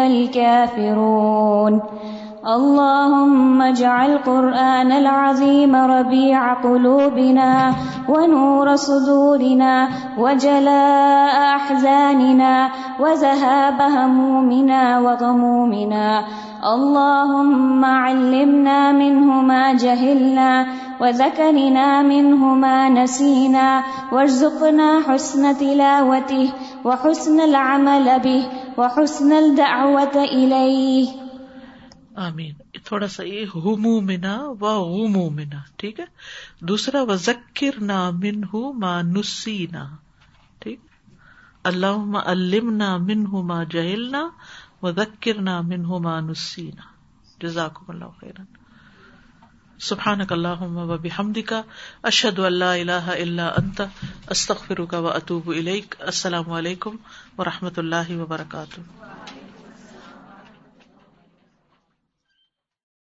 الكافرون اللهم اجعل قرآن العظيم ربيع قلوبنا ونور صدورنا وجلاء أحزاننا وذهاب همومنا وغمومنا اللهم علمنا منه ما جهلنا وذكرنا منه ما نسينا وارزقنا حسن تلاوته وحسن العمل به وحسن الدعوة إليه آمین تھوڑا سا یہ منا و حمو منا ٹھیک ہے دوسرا و ذکر نا من ہو مانسی نا ٹھیک اللہ علم نا من من ہو ہو جہل نا نا و ذکر مانسی نا جزاک اللہ خیر بحمد کا اشد اللہ اللہ اللہ انت استخر کا و اطوب السلام علیکم و رحمۃ اللہ وبرکاتہ